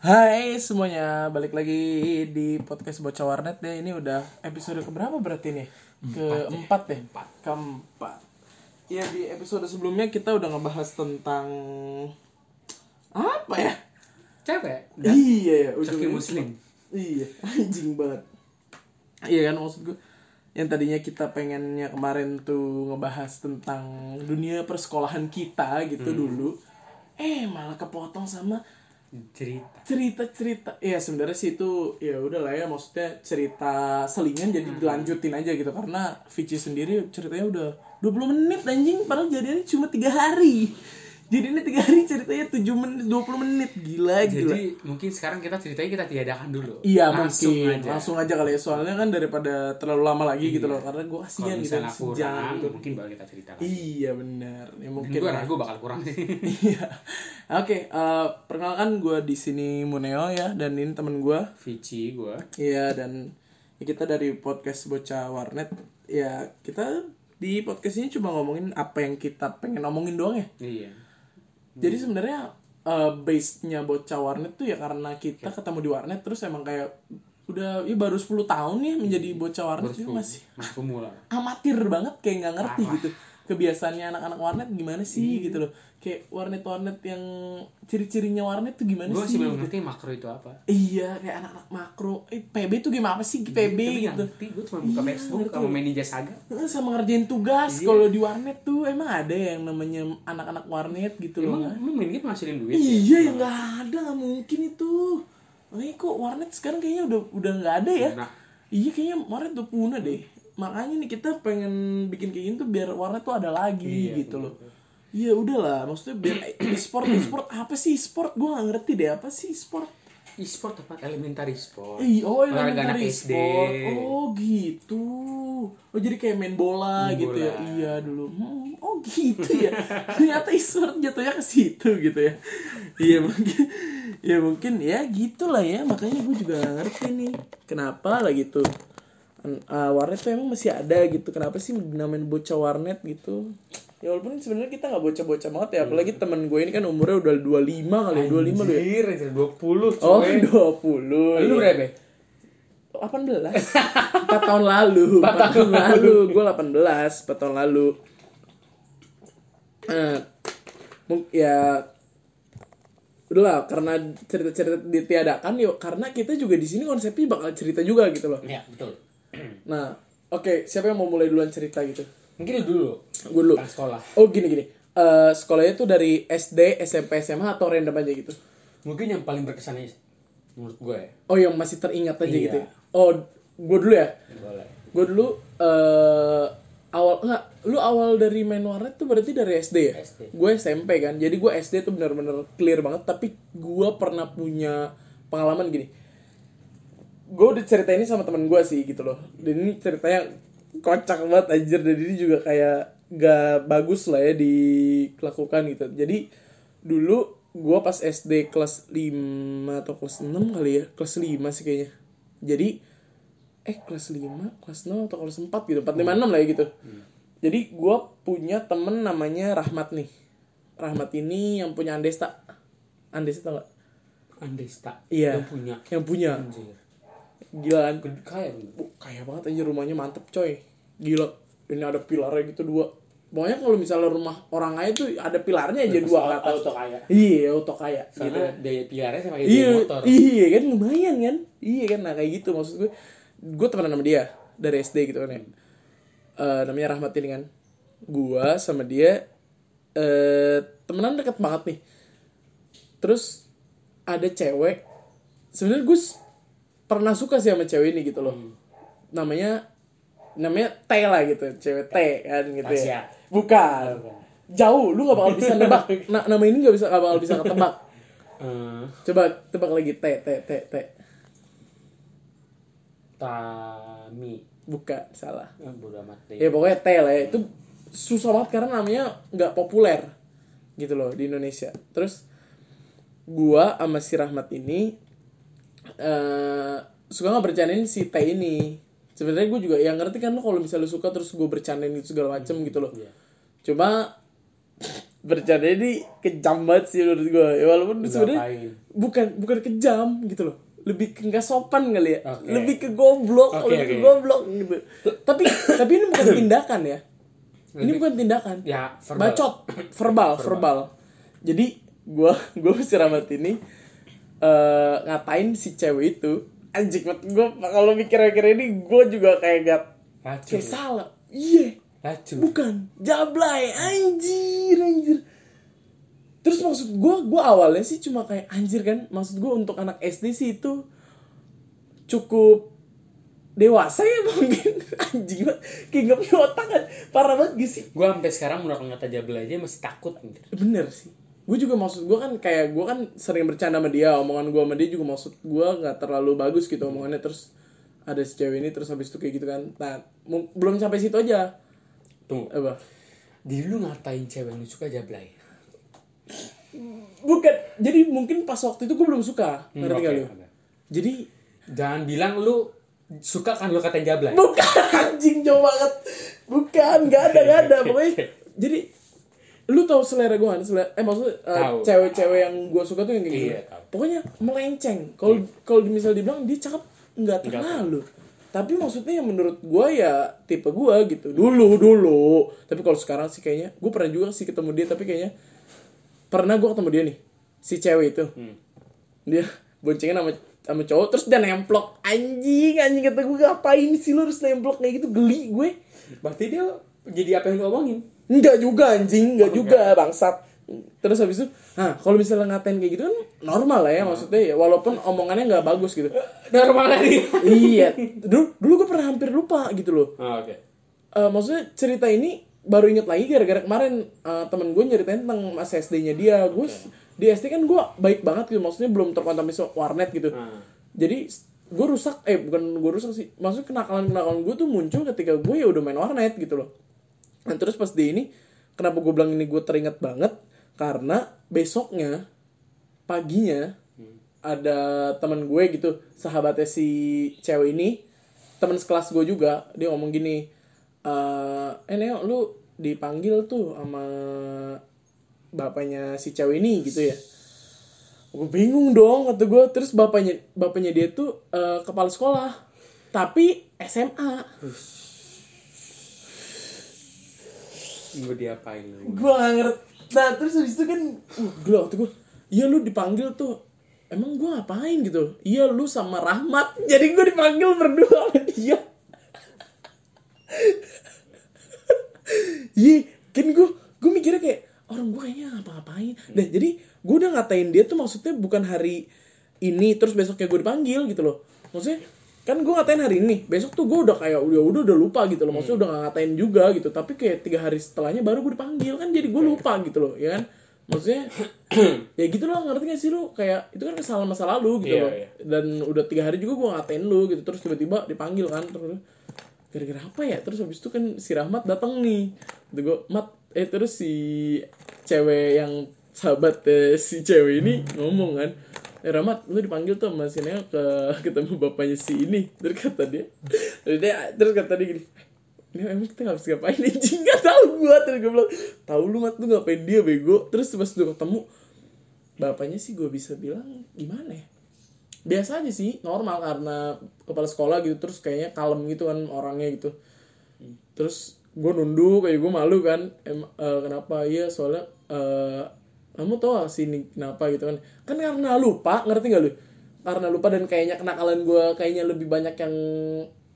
Hai semuanya, balik lagi di podcast Bocah Warnet deh. Ini udah episode keberapa berarti nih? Keempat deh. Keempat. Ya di episode sebelumnya kita udah ngebahas tentang apa ya? Cewek Iya ya, Coki muslim Iya, anjing banget. Iya kan maksud gue yang tadinya kita pengennya kemarin tuh ngebahas tentang dunia persekolahan kita gitu dulu. Eh malah kepotong sama Cerita. Cerita-cerita ya sebenarnya sih itu ya udah lah ya maksudnya cerita selingan jadi dilanjutin aja gitu. Karena Vici sendiri ceritanya udah 20 menit anjing. Padahal jadinya cuma tiga hari jadi ini tiga hari ceritanya 7 menit 20 menit. Gila gila. Jadi mungkin sekarang kita ceritanya kita tiadakan dulu. Iya Langsung mungkin. aja. Langsung aja kali ya. Soalnya kan daripada terlalu lama lagi gitu loh. Karena gue kasihan gitu sejam. gitu. Mungkin baru kita ceritakan. Iya benar ya mungkin gue ragu bakal kurang sih. Iya. Oke, eh, perkenalkan gue di sini Muneo ya dan ini temen gue. Vici gue Iya dan ya kita dari podcast Bocah Warnet. Ya kita di podcast ini cuma ngomongin apa yang kita pengen ngomongin doang ya. Iya Jadi sebenarnya eh, base-nya Bocah Warnet tuh ya karena kita ketemu di warnet terus emang kayak udah ya baru 10 tahun ya menjadi bocah warnet juga masih. Masih pemula amatir banget kayak nggak ngerti gitu kebiasaannya anak-anak warnet gimana sih gitu loh. Kayak warnet-warnet yang ciri-cirinya warnet tuh gimana Gue sih sih belum gitu. ngerti makro itu apa. Iya kayak anak-anak makro. Eh, PB tuh gimana sih? PB nggak gitu. ngerti. Gue cuma buka Iya, Facebook. Sama main Ninja Saga sama ngerjain tugas Iya. kalau di warnet tuh. Emang ada yang namanya anak-anak warnet gitu loh Emang, nggak? emang main game ngasilin duit ya? iya ya nggak ada nggak mungkin itu. Makanya kok warnet sekarang kayaknya udah udah nggak ada ya? Nah. Iya kayaknya warnet udah punah deh. Makanya nih kita pengen bikin kayak gini tuh biar warnet tuh ada lagi gitu loh. Iya udahlah, maksudnya biar e-sport e-sport apa sih e-sport? Gue gak ngerti deh apa sih e-sport. E-sport apa? Elementary sport Eh, oh elementary sport. Oh gitu. Oh jadi kayak main bola Main gitu ya. bola. Iya dulu. Hmm, oh gitu ya. Ternyata e-sport jatuhnya ke situ gitu ya. Iya mungkin ya mungkin ya gitulah ya. Makanya gue juga gak ngerti nih. Kenapa lah gitu. Ah, warnet tuh emang masih ada gitu. Kenapa sih namain bocah warnet gitu? Ya walaupun sebenarnya kita nggak bocah-bocah banget ya. Apalagi temen gue ini kan umurnya udah 25 kali ya. 25 lu ya. Anjir, anjir, 20 Oh, cuy 20. Lu berapa? 18 4 tahun lalu 4 tahun lalu gue 18 4 tahun lalu mung- ya udahlah karena cerita-cerita ditiadakan yuk karena kita juga di sini konsepnya bakal cerita juga gitu loh Iya betul nah oke siapa yang mau mulai duluan cerita gitu? Mungkin lu dulu gue dulu. Tentang sekolah. Oh gini gini. Eh sekolahnya tuh dari SD SMP SMA atau random aja gitu? Mungkin yang paling berkesan menurut gue ya. oh yang masih teringat aja Iya. gitu ya? Oh gue dulu ya? Boleh. gue dulu eh awal enggak. Lu awal dari main warnet tuh berarti dari SD ya? SD. gue SMP kan. Jadi gue SD tuh bener-bener clear banget tapi gue pernah punya pengalaman gini gue udah cerita ini sama temen gue sih gitu loh. Dan ini ceritanya kocak banget anjir. Dan ini juga kayak gak bagus lah ya dilakukan gitu. Jadi dulu gue pas SD kelas 5 atau kelas 6 kali ya. Kelas 5 sih kayaknya. Jadi eh kelas 5, kelas 6 atau kelas 4 gitu. 4, 5, 6 lah ya gitu. Jadi gue punya temen namanya Rahmat nih. Rahmat ini yang punya Andesta. Andesta tau gak? Andesta. Iya. Yang punya. yang punya. Anjir. Gila kan Gede kaya bener. Oh, kaya banget aja rumahnya mantep coy. Gila ini ada pilarnya gitu dua. Pokoknya kalau misalnya rumah orang kaya tuh ada pilarnya aja dua ke atas. Auto kaya. iya auto kaya. Gitu. biaya pilarnya sama iya motor. iya kan lumayan kan. Iya kan nah kayak gitu maksud gue. Gue temenan sama dia dari SD gitu kan ya. Eh, namanya Rahmat ini kan. Gue sama dia eh temenan deket banget nih. Terus ada cewek. Sebenarnya gue pernah suka sih sama cewek ini gitu loh namanya namanya T lah gitu cewek T kan gitu ya bukan jauh lu gak bakal bisa nebak Na- nama ini gak bisa gak bakal bisa ketebak Eh, Coba tebak lagi T T T T. Tami. Bukan, salah. Eh. Ya pokoknya T lah ya. Itu susah banget karena namanya nggak populer gitu loh di Indonesia. Terus gua sama si Rahmat ini eh suka nggak bercandain si T ini. Sebenarnya gue juga yang ngerti kan lo kalau misalnya lu suka terus gue bercandain itu segala macem gitu loh. Iya. Cuma bercanda ini kejam banget sih menurut gue ya, walaupun sebenarnya bukan bukan kejam gitu loh lebih ke nggak sopan kali ya Oke. lebih ke goblok Oke, lebih ke oke. goblok gitu tapi tapi ini bukan tindakan ya ini bukan tindakan Ya, verbal. bacot verbal verbal jadi gua gua si Rahmat ini eh ngatain si cewek itu? Anjing banget gue kalau mikir-mikir ini gue juga kayak gak Racun. kayak salah. Iya. Racun. bukan. Jablay anjir anjir. Terus maksud gue gue awalnya sih cuma kayak anjir kan maksud gue untuk anak SD sih itu cukup dewasa ya mungkin. Anjing banget kayak gak punya otak kan. Parah banget gak sih? Gue sampai sekarang menggunakan kata jabla aja masih takut anjir. bener sih gue juga maksud gue kan kayak gue kan sering bercanda sama dia omongan gue sama dia juga maksud gue nggak terlalu bagus gitu omongannya. Terus ada si cewek ini terus habis itu kayak gitu kan. Nah belum sampai situ aja. Tunggu. apa? Di lu ngatain cewek lu suka jablay. bukan jadi mungkin pas waktu itu gue belum suka. Hmm, ngerti nggak lu? oke. jadi Jangan bilang lu suka kan lu katain jablay. bukan anjing jauh banget. Bukan nggak ada nggak ada. Pokoknya jadi lu tahu selera gue kan? Selera eh maksudnya uh, cewek-cewek yang gue suka tuh yang kayak gitu Iya, pokoknya melenceng. Kalau kalau misal dibilang dia cakep nggak terlalu. tapi maksudnya yang menurut gue ya tipe gue gitu. Dulu dulu. Tapi kalau sekarang sih kayaknya gue pernah juga sih ketemu dia tapi kayaknya pernah gue ketemu dia nih si cewek itu. Hmm. dia boncengan sama sama cowok terus dia nemplok. Anjing anjing kata gue ngapain sih lu harus nemplok kayak gitu? Geli gue. Berarti dia jadi apa yang lu omongin? Enggak juga anjing. Enggak juga bangsat. Terus habis itu nah kalau misalnya ngatain kayak gitu kan normal lah ya maksudnya ya walaupun omongannya nggak bagus gitu. Normal lagi. iya. Dulu dulu gue pernah hampir lupa gitu loh. Oh, oke. Eh, maksudnya cerita ini baru inget lagi gara-gara kemarin eh, temen gue nyeritain tentang masa SD-nya dia. Gue di SD kan gue baik banget gitu maksudnya belum terkontaminasi warnet gitu. Ah. jadi gue rusak eh bukan gue rusak sih maksudnya kenakalan kenakalan gue tuh muncul ketika gue ya udah main warnet gitu loh dan terus pas di ini kenapa gue bilang ini gue teringat banget? Karena besoknya paginya ada teman gue gitu sahabatnya si cewek ini teman sekelas gue juga dia ngomong gini eh eh Neo lu dipanggil tuh sama bapaknya si cewek ini gitu ya. Gue bingung dong kata gue terus bapaknya bapaknya dia tuh eh, kepala sekolah tapi SMA Gue diapain? gue gak ngerti. Nah terus habis itu kan uh, gue waktu gue iya lu dipanggil tuh emang gue ngapain gitu? Iya lu sama Rahmat. Jadi gue dipanggil berdua sama dia. Iya kan gue gue mikirnya kayak orang gue kayaknya ngapa-ngapain. Dan jadi gue udah ngatain dia tuh maksudnya bukan hari ini terus besoknya gue dipanggil gitu loh. Maksudnya kan gue ngatain hari ini besok tuh gue udah kayak udah udah udah lupa gitu loh. Maksudnya udah gak ngatain juga gitu. Tapi kayak tiga hari setelahnya baru gue dipanggil. Kan jadi gue lupa gitu loh ya kan? Maksudnya ya gitu loh ngerti gak sih lu? Kayak itu kan kesalahan masa lalu gitu Iya, loh. iya. dan udah tiga hari juga gue ngatain lu gitu. Terus tiba-tiba dipanggil kan terus gara-gara apa ya? Terus habis itu kan si Rahmat datang nih. Gitu gue mat eh terus si cewek yang sahabat eh, si cewek ini ngomong kan eh Rahmat lu dipanggil tuh sama si Neo ke ketemu bapaknya si ini terus kata dia. Terus dia terus kata dia gini ini emang kita harus ngapain anjing? Gak tau gue terus gue bilang tahu lu mat lu ngapain dia bego? Terus pas udah ketemu bapaknya sih gue bisa bilang gimana ya? Biasa aja sih normal karena kepala sekolah gitu terus kayaknya kalem gitu kan orangnya gitu. Terus gue nunduk kayak gue malu kan em eh, kenapa? Iya soalnya eh kamu tau gak sih ini kenapa gitu kan? Kan karena lupa ngerti gak lu? Karena lupa dan kayaknya kenakalan gue kayaknya lebih banyak yang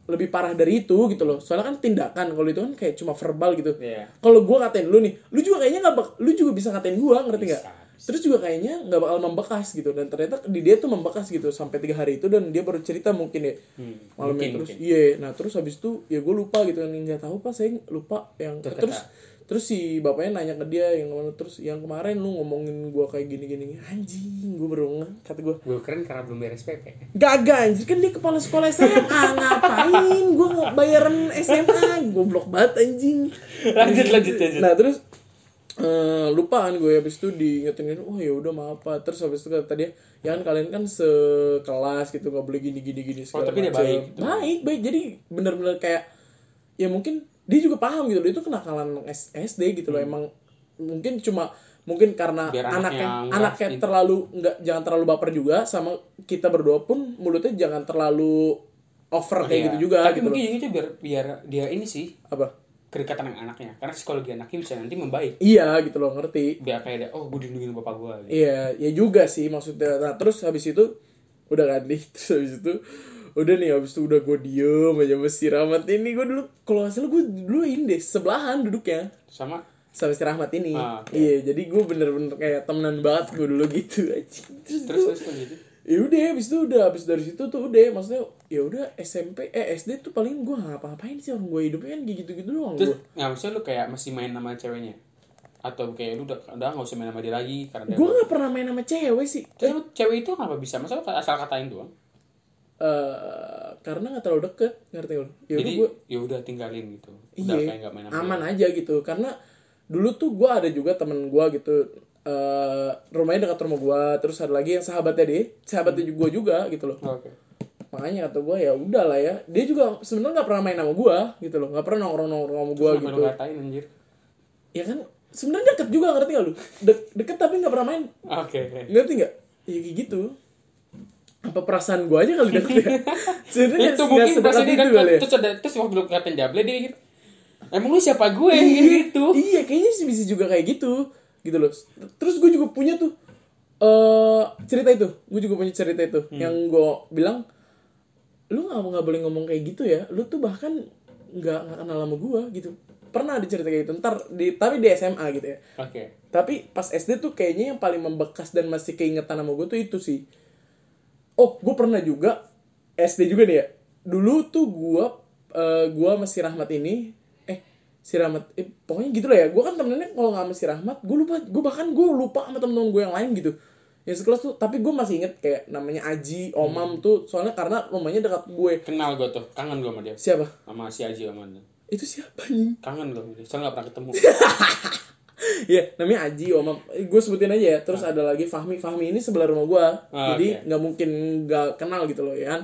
lebih parah dari itu gitu loh. Soalnya kan tindakan kalau itu kan kayak cuma verbal gitu. Iya. kalau gue ngatain lu nih lu juga kayaknya nggak bak- lu juga bisa ngatain gue ngerti nggak? Bisa, terus juga kayaknya nggak bakal membekas gitu. Dan ternyata di dia tuh membekas gitu sampai tiga hari itu dan dia baru cerita mungkin ya. Hmm, malamnya mungkin, terus. iya nah terus habis itu ya gue lupa gitu. Kan nggak tahu pas saya lupa yang Terkata. terus terus si bapaknya nanya ke dia yang ke mana terus yang kemarin lu ngomongin gue kayak gini gini anjing gue baru kata gue Gue keren karena belum beres PP. Gagak anjir kan dia kepala sekolah SMA ngapain gue mau bayaran SMA goblok banget anjing Lanjut, lanjut, lanjut. nah terus eh lupa kan gue habis itu diingetin oh ya udah maaf pak terus habis itu kata dia ya kan kalian kan sekelas gitu nggak boleh gini gini gini segala Oh, tapi dia macam." baik gitu. baik baik jadi bener-bener kayak ya mungkin dia juga paham gitu loh itu kenakalan S- SD gitu loh Hmm. emang mungkin cuma mungkin karena Biar anaknya anaknya anaknya terlalu nggak jangan terlalu baper juga sama kita berdua pun mulutnya jangan terlalu over kayak Iya. gitu juga Tapi gitu mungkin loh. tuh biar biar dia ini sih apa kedekatan dengan anaknya. Karena psikologi anaknya bisa nanti membaik. iya gitu loh ngerti Biar kayak dia, oh gue dilindungin bapak gue. Gitu. Iya, ya juga sih maksudnya. Nah, terus habis itu udah kan nih, terus habis itu udah nih habis itu udah gue diem aja sama si Rahmat ini gue dulu kalau salah gue dulu ini deh sebelahan duduknya Sama sama si Rahmat ini Ah, oke. iya jadi gue bener-bener kayak temenan banget gue dulu gitu anjing. terus, terus terus gitu. ya udah habis itu udah habis dari situ tuh udah maksudnya ya udah SMP eh SD tuh paling gue ngapa-ngapain sih orang gue hidupnya kan gitu-gitu doang Terus gue nggak maksudnya lu kayak masih main sama ceweknya? Atau kayak lu udah udah nggak usah main sama dia lagi karena gue nggak pernah main sama cewek sih Terus lu cewek itu kenapa bisa? Masa asal katain doang? Eh karena nggak terlalu deket ngerti lo ya udah Jadi gue ya udah tinggalin gitu. Udah iya kayak nggak main aman dia. aja gitu karena dulu tuh gue ada juga temen gue gitu eh rumahnya dekat rumah gue terus ada lagi yang sahabatnya dia sahabatnya gue juga gitu loh Oke. makanya kata gue ya udah lah ya dia juga sebenarnya nggak pernah main sama gue gitu loh nggak pernah nongkrong nongkrong sama gue gitu lu katain anjir. ya kan sebenarnya deket juga ngerti gak lu De- deket tapi nggak pernah main Oke. oke. ngerti nggak ya kayak gitu apa perasaan gue aja kali deket ya sebenarnya Itu mungkin pas ini itu kan kali ya terus ada terus waktu lu katain Jable dia mikir Emang lu siapa gue gitu? Iya, kayaknya sih bisa juga kayak gitu. Gitu loh. Terus gue juga punya tuh eh cerita itu. Gue juga punya cerita itu yang gue bilang lu nggak nggak boleh ngomong kayak gitu ya. Lu tuh bahkan nggak kenal sama gue gitu. Pernah ada cerita kayak gitu. Ntar di tapi di SMA gitu ya. Oke. Tapi pas SD tuh kayaknya yang paling membekas dan masih keingetan sama gue tuh itu sih. Oh, gue pernah juga SD juga nih ya. Dulu tuh gue eh gua sama si Rahmat ini eh si Rahmat eh, pokoknya gitu lah ya. Gue kan temennya kalau nggak sama si Rahmat, gue lupa. Gue bahkan gue lupa sama temen-temen gue yang lain gitu. Yang sekelas tuh, tapi gue masih inget kayak namanya Aji, Omam tuh, soalnya karena rumahnya dekat gue. Kenal gue tuh, kangen gue sama dia. Siapa? Sama si Aji dia. Itu siapa nih? Kangen gue sama dia. Soalnya gak pernah ketemu. Iya, namanya Aji, Omam. Gue sebutin aja ya. Terus ada lagi Fahmi. Fahmi ini sebelah rumah gue. Ah, Jadi nggak mungkin nggak kenal gitu loh ya kan.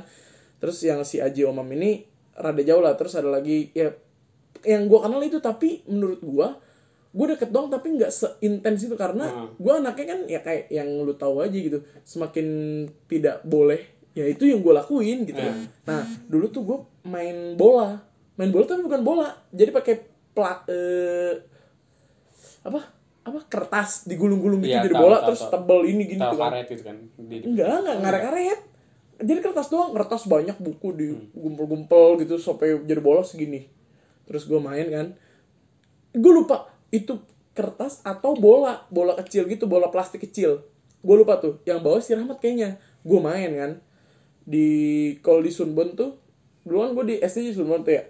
Terus yang si Aji Omam ini rada jauh lah. Terus ada lagi ya yang gue kenal itu tapi menurut gue gue deket dong tapi nggak seintens itu karena Hmm. gue anaknya kan ya kayak yang lu tahu aja gitu semakin tidak boleh ya itu yang gue lakuin gitu Hmm. nah dulu tuh gue main bola main bola tapi bukan bola jadi pakai pla eh, apa apa kertas digulung-gulung gitu Iya, jadi bola tahu, terus tahu. tebel ini gini Tahu tuh kan. karet kan. Di- enggak enggak ngaret-ngaret jadi kertas doang kertas banyak buku digumpel-gumpel gitu sampai jadi bola segini. Terus gue main kan. Gue lupa itu kertas atau bola bola kecil gitu bola plastik kecil. Gue lupa tuh yang bawa si Rahmat kayaknya. Gue main kan. Di kalau di Sunbon tuh dulu kan gue di SD di Sunbon tuh ya.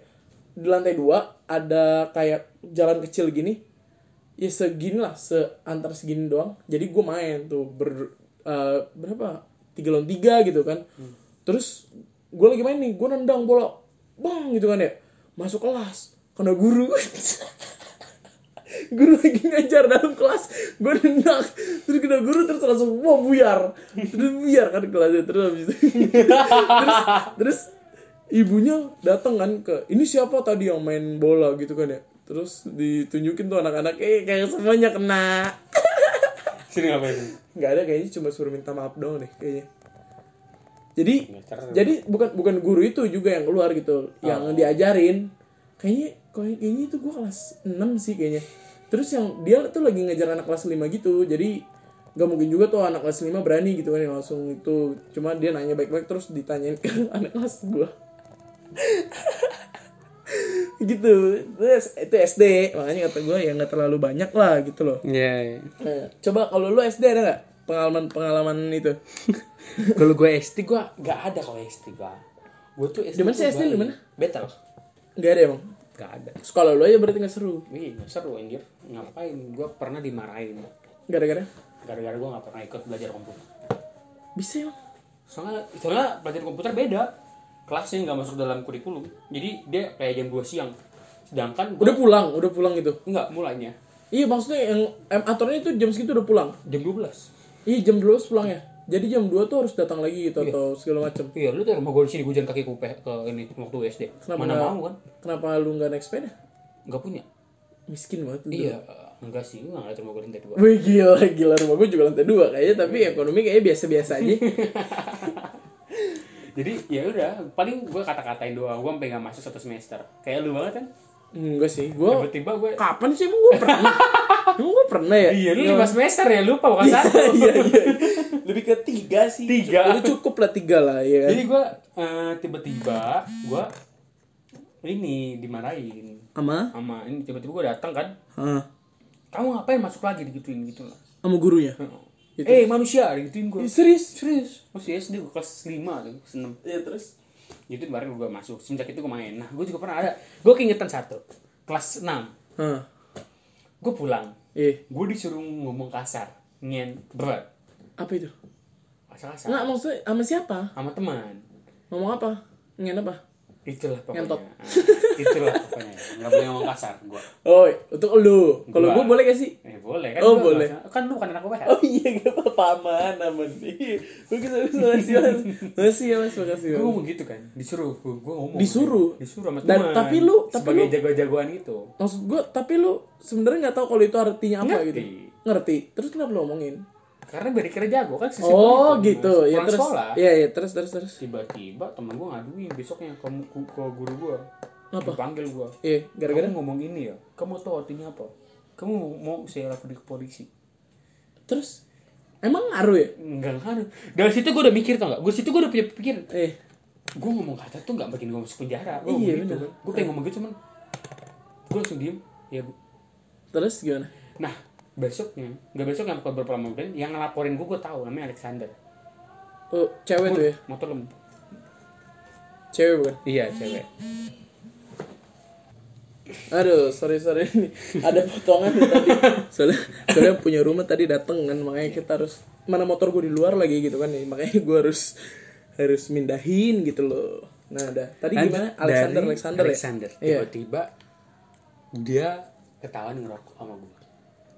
Di lantai dua ada kayak jalan kecil gini ya segini lah se antar segini doang. Jadi gue main tuh ber eh, berapa? Tiga lawan tiga gitu kan. Terus gue lagi main nih gue nendang bola bang gitu kan ya. Masuk kelas kena guru. Guru lagi ngajar dalam kelas gue nendang. Terus kena guru terus langsung wah buyar. Terus buyar kan kelasnya terus habis itu. Terus terus ibunya datang kan ke ini siapa tadi yang main bola? Gitu kan ya terus ditunjukin tuh anak-anak eh kayak semuanya kena. Sini ngapain? nggak ada kayaknya cuma suruh minta maaf doang deh kayaknya. Jadi Ngecer. jadi bukan bukan guru itu juga yang keluar gitu yang diajarin. Kayaknya kayaknya itu gua kelas 6 sih kayaknya. Terus yang dia tuh lagi ngejar anak kelas 5 gitu jadi nggak mungkin juga tuh anak kelas 5 berani gitu kan yang langsung itu. Cuma dia nanya baik-baik terus ditanyain ke anak kelas gua gitu terus itu SD makanya kata gue ya nggak terlalu banyak lah gitu loh Iya. Nah, coba kalau lu SD ada nggak pengalaman pengalaman itu Kalau gue SD gue gak ada kalau SD gue. Gue tuh SD. Di mana sih SD lu mana? Battle. nggak ada emang Gak ada. sekolah lu aja berarti nggak seru Wih, gak seru anjir. Ngapain? Gue pernah dimarahin. gara-gara Gara-gara gue gak pernah ikut belajar komputer. bisa emang Soalnya, soalnya belajar komputer beda. Kelasnya nggak masuk dalam kurikulum. Jadi dia kayak jam 2 siang. Sedangkan udah pulang udah pulang gitu nggak mulainya iya maksudnya yang em aturannya itu jam segitu udah pulang jam 12. iya jam 12 pulang ya jadi jam 2 tuh harus datang lagi gitu atau segala macam Iya, lu tuh rumah gue di sini gue jalan kaki ke, UP ke ini waktu SD. Kenapa Mana mau kan? kenapa lu nggak naik sepeda Nggak punya. miskin banget lu Iya. enggak sih enggak ngeliat rumah gue lantai dua Wih gila, gila rumah gue juga lantai dua kayaknya tapi ekonomi kayaknya biasa-biasa aja. jadi ya udah paling gue kata-katain doang gue sampai nggak masuk satu semester kayak lu banget kan Enggak sih, gue tiba-tiba gue kapan sih emang gue pernah? emang gue pernah ya? iya lu lima semester ya lupa bukan satu iya iya. Lebih ke tiga sih. Tiga. Itu cukup lah tiga lah ya. kan? jadi gue eh, tiba-tiba gue ini dimarahin Sama? sama ini tiba-tiba gue datang kan Hah. kamu ngapain masuk lagi digituin gitu lah Sama gurunya. Eh manusia digituin gue Ih, serius? serius masih SD gue kelas 5 tuh kelas 6 Iya terus. itu kemarin gue masuk semenjak itu gue main nah gue juga pernah ada gue keingetan satu kelas 6 Hah. gue pulang Iya. gue disuruh ngomong kasar ngen berat Apa itu? kasar kasar Enggak maksudnya sama siapa? sama teman Ngomong apa? Ngen apa? Itulah pokoknya Ngentot. Ah, itulah pokoknya nggak boleh ngomong kasar gue Oh, untuk lu. Kalau Gua. gue boleh gak sih? eh boleh kan Oh, gua boleh. nggak- kan lu kan anak gue Oh iya gak apa-apa aman aman. Iya. Oke terus makasih mas. Makasih ya mas makasih. gue ngomong gitu kan disuruh gue ngomong Disuruh? disuruh sama Dan- tapi lu- tapi sebagai lu- jago-jagoan itu Maksud gue tapi lu sebenarnya nggak tahu kalau itu artinya apa Ngerti. gitu. Ngerti. Terus kenapa lu ngomongin? Karena biar kira jago kan sesimpel Oh itu. gitu. Ya terus. sekolah. Iya iya terus terus terus. tiba-tiba temen gue ngaduin besoknya ke, ke, ke guru gue Apa? panggil gue Iya gara-gara? Ngomong ini ya? Kamu tahu artinya apa? Kamu mau saya lapor ke polisi? Terus? Emang ngaruh ya? enggak ngaruh. Dari situ gue udah mikir tau gak gue situ gue udah punya pikiran. Eh gue ngomong kata tuh nggak bikin gue masuk penjara. Gue Iya, gitu kan. Gue pengen ngomong gitu cuman gue langsung diem. Ya bu. Terus gimana? nah besoknya nggak besok yang beberapa lama kemudian yang ngelaporin gue gue tahu namanya Alexander Oh cewek tuh ya? motor lem Cewek bukan? iya cewek Aduh, sorry sorry ini ada potongan nih tadi. Soalnya soalnya punya rumah tadi dateng kan, makanya kita harus mana motor gue di luar lagi gitu kan nih, makanya gue harus harus mindahin gitu loh. Nah, dah. Tadi gimana? Alexander Alexander, Alexander ya? Iya. tiba-tiba dia ketahuan ngerokok sama gue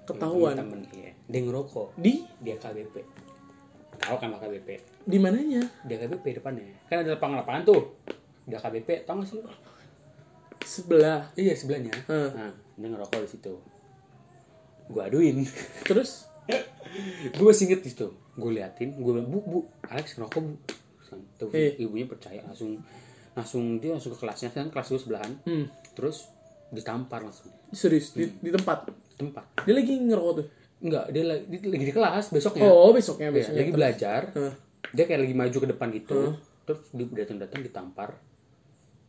Ketahuan. temen iya. Dia ngerokok. Di? Dia KBP tahu kan lah KBP di mananya? dia KBP depannya. Kan ada lapangan lapangan tuh. Dia KBP tau gak sih Sebelah. iya sebelahnya. Hmm. nah dia ngerokok di situ. Gue aduin. Terus? Gue masih inget di situ. Gue liatin gue bilang bu bu Alex ngerokok bu. Tuh Eh. ibunya percaya langsung langsung dia langsung ke kelasnya kan kelas gue sebelahan. Hmm, terus ditampar langsung. Serius? Di, di tempat. Tempat Dia lagi ngerokok tuh. enggak dia lagi, dia lagi di kelas besoknya Oh, besoknya Iya, besoknya. lagi belajar Hah. dia kayak lagi maju ke depan gitu terus dia datang datang ditampar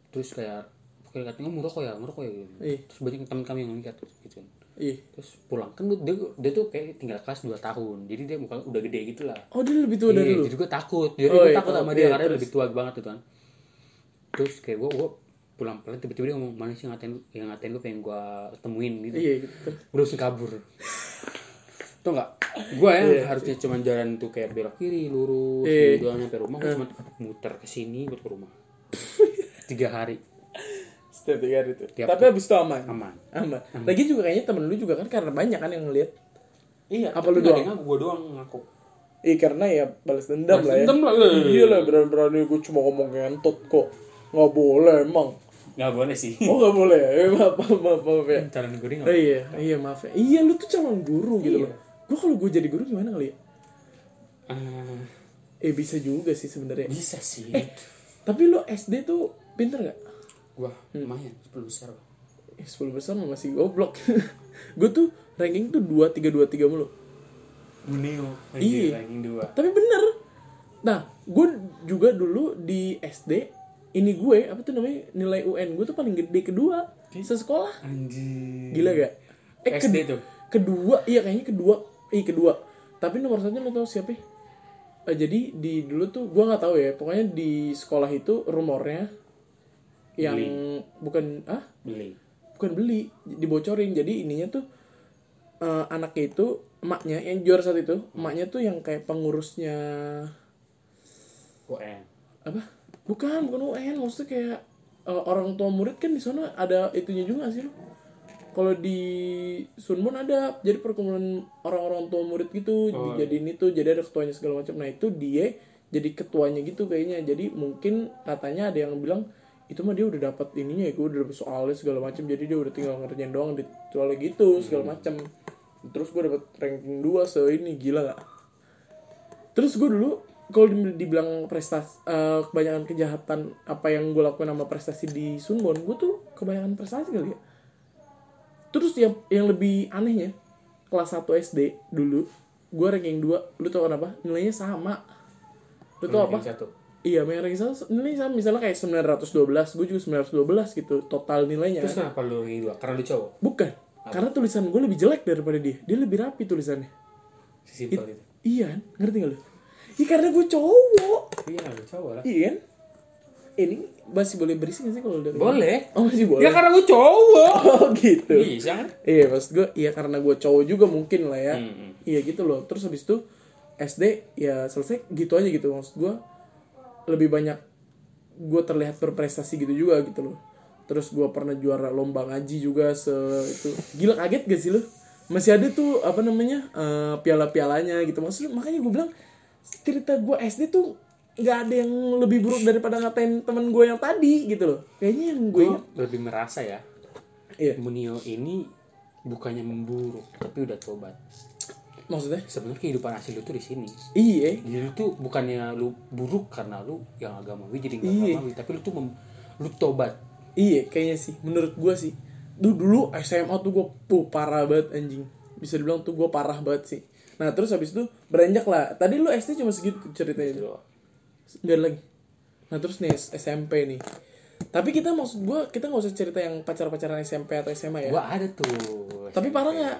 terus kayak kayak katanya "Oh, ngerokok ya ngerokok ya gitu. Iya. terus banyak teman kami yang lihat gitu kan Ih. terus pulang kan dia, dia tuh kayak tinggal kelas 2 tahun jadi dia muka udah gede gitu lah Oh, dia lebih tua dari Iya, lu. jadi gue takut jadi Oh, gue iya, takut oh, sama iya, dia karena terus? lebih tua banget gitu kan terus kayak gue gue pulang pulang tiba-tiba dia ngomong mana sih ngatain yang ngatain gue pengen gue temuin gitu Iya gitu. gue langsung kabur tuh nggak gue ya harusnya cuman jalan tuh kayak belok kiri lurus Iya. gitu sampai rumah gue cuma muter ke sini buat ke rumah tiga hari Setiap tiga hari itu. Tiap- Tapi habis itu aman. aman Aman. Lagi juga kayaknya temen lu juga kan karena banyak kan yang ngeliat. iya Apa lu doang? gue doang ngaku Iya karena ya balas dendam Balas lah ya. dendam lah, eh. Iya lah berani-berani gue cuma ngomong ngentot kok. Nggak boleh emang. Nggak boleh sih Oh nggak boleh ya? Eh, maaf, maaf, maaf, maaf ya. calon gue Oh, iya, iya maaf ya. Iya lu tuh calon guru gitu Iya. loh. Gue kalau gue jadi guru gimana kali ya? Eh, Eh bisa juga sih sebenarnya. bisa sih Tapi lu SD tuh pinter nggak? wah lumayan sepuluh besar loh. Eh, 10 besar mah masih goblok. gue tuh ranking tuh 2 3 2 3 mulu. Muneo Iya. ranking dua Tapi bener. Nah, gue juga dulu di SD ini gue apa tuh namanya nilai UN gue tuh paling gede kedua sesekolah. anjir Gila gak? Eh, SD ked- tuh Kedua, iya kayaknya kedua. Iya kedua. Tapi nomor satu lo tau siapa? ya? Eh, jadi di dulu tuh gue nggak tahu ya. Pokoknya di sekolah itu rumornya yang bukan ah beli bukan beli dibocorin. Jadi ininya tuh eh, anaknya itu emaknya yang juara saat itu emaknya tuh yang kayak pengurusnya UN apa? Bukan, bukan UN. Maksudnya kayak eh, orang tua murid kan di sana ada itunya juga sih lo? Kalau di Sunbon ada jadi perkumpulan orang-orang tua murid gitu, dijadiin itu, jadi ada ketuanya segala macam. Nah itu dia jadi ketuanya gitu kayaknya. Jadi mungkin katanya ada yang bilang itu mah dia udah dapat ininya ya, gue udah dapet soalnya segala macam. Jadi dia udah tinggal ngerjain doang, ditual gitu segala macam. terus gue dapet ranking 2 se ini gila gak terus gue dulu kalau di- dibilang prestasi eh, kebanyakan kejahatan apa yang gue lakukan sama prestasi di Sunbon gue tuh kebanyakan prestasi kali ya. Terus yang yang lebih anehnya kelas 1 SD dulu gue ranking 2 lu tau kenapa nilainya sama. Lu tau apa? satu. Iya yang ranking satu nilainya sama. Misalnya kayak 912 gue juga 912 gitu total nilainya. Terus kenapa lu ranking dua? Karena lu cowok? Bukan. Karena tulisan gue lebih jelek daripada dia. Dia lebih rapi tulisannya. Simpel itu. iya kan? ngerti gak lu Iya karena gue cowok. Iya lu cowok lah. Iya kan? Ini masih boleh berisik gak sih kalau udah boleh. Oh masih boleh? Ya karena gue cowok. Oh gitu. Bisa kan? Iya maksud gue Iya karena gue cowok juga mungkin lah ya. Hmm. Iya gitu loh. Terus habis itu SD ya selesai gitu aja gitu. Maksud gue Lebih banyak Gue terlihat berprestasi gitu juga gitu loh. Terus gue pernah juara lomba ngaji juga se itu. Gila kaget gak sih lo Masih ada tuh apa namanya eh, Piala-pialanya gitu. Maksudnya makanya gue bilang Cerita gue SD tuh nggak ada yang lebih buruk daripada ngatain temen gue yang tadi gitu loh. Kayaknya yang gue gue lebih merasa ya Iya. Munio ini bukannya memburuk tapi udah tobat. Maksudnya? Sebenarnya kehidupan asli lu tuh di sini. Iya. Jadi lu tuh bukannya lu buruk karena lu yang agamawi jadi nggak Iya. agamawi tapi lu tuh mem- lu tobat. Iya kayaknya sih. Menurut gua sih. Dulu dulu SMA tuh gue tuh parah banget anjing. Bisa dibilang tuh gue parah banget sih nah terus habis itu beranjak lah. Tadi lu SD cuma segitu ceritanya. Nggak ada lagi. Nah terus nih SMP nih. Tapi kita maksud gua kita nggak usah cerita yang pacar pacaran SMP atau SMA ya. Gua ada tuh Tapi SMP. parah nggak?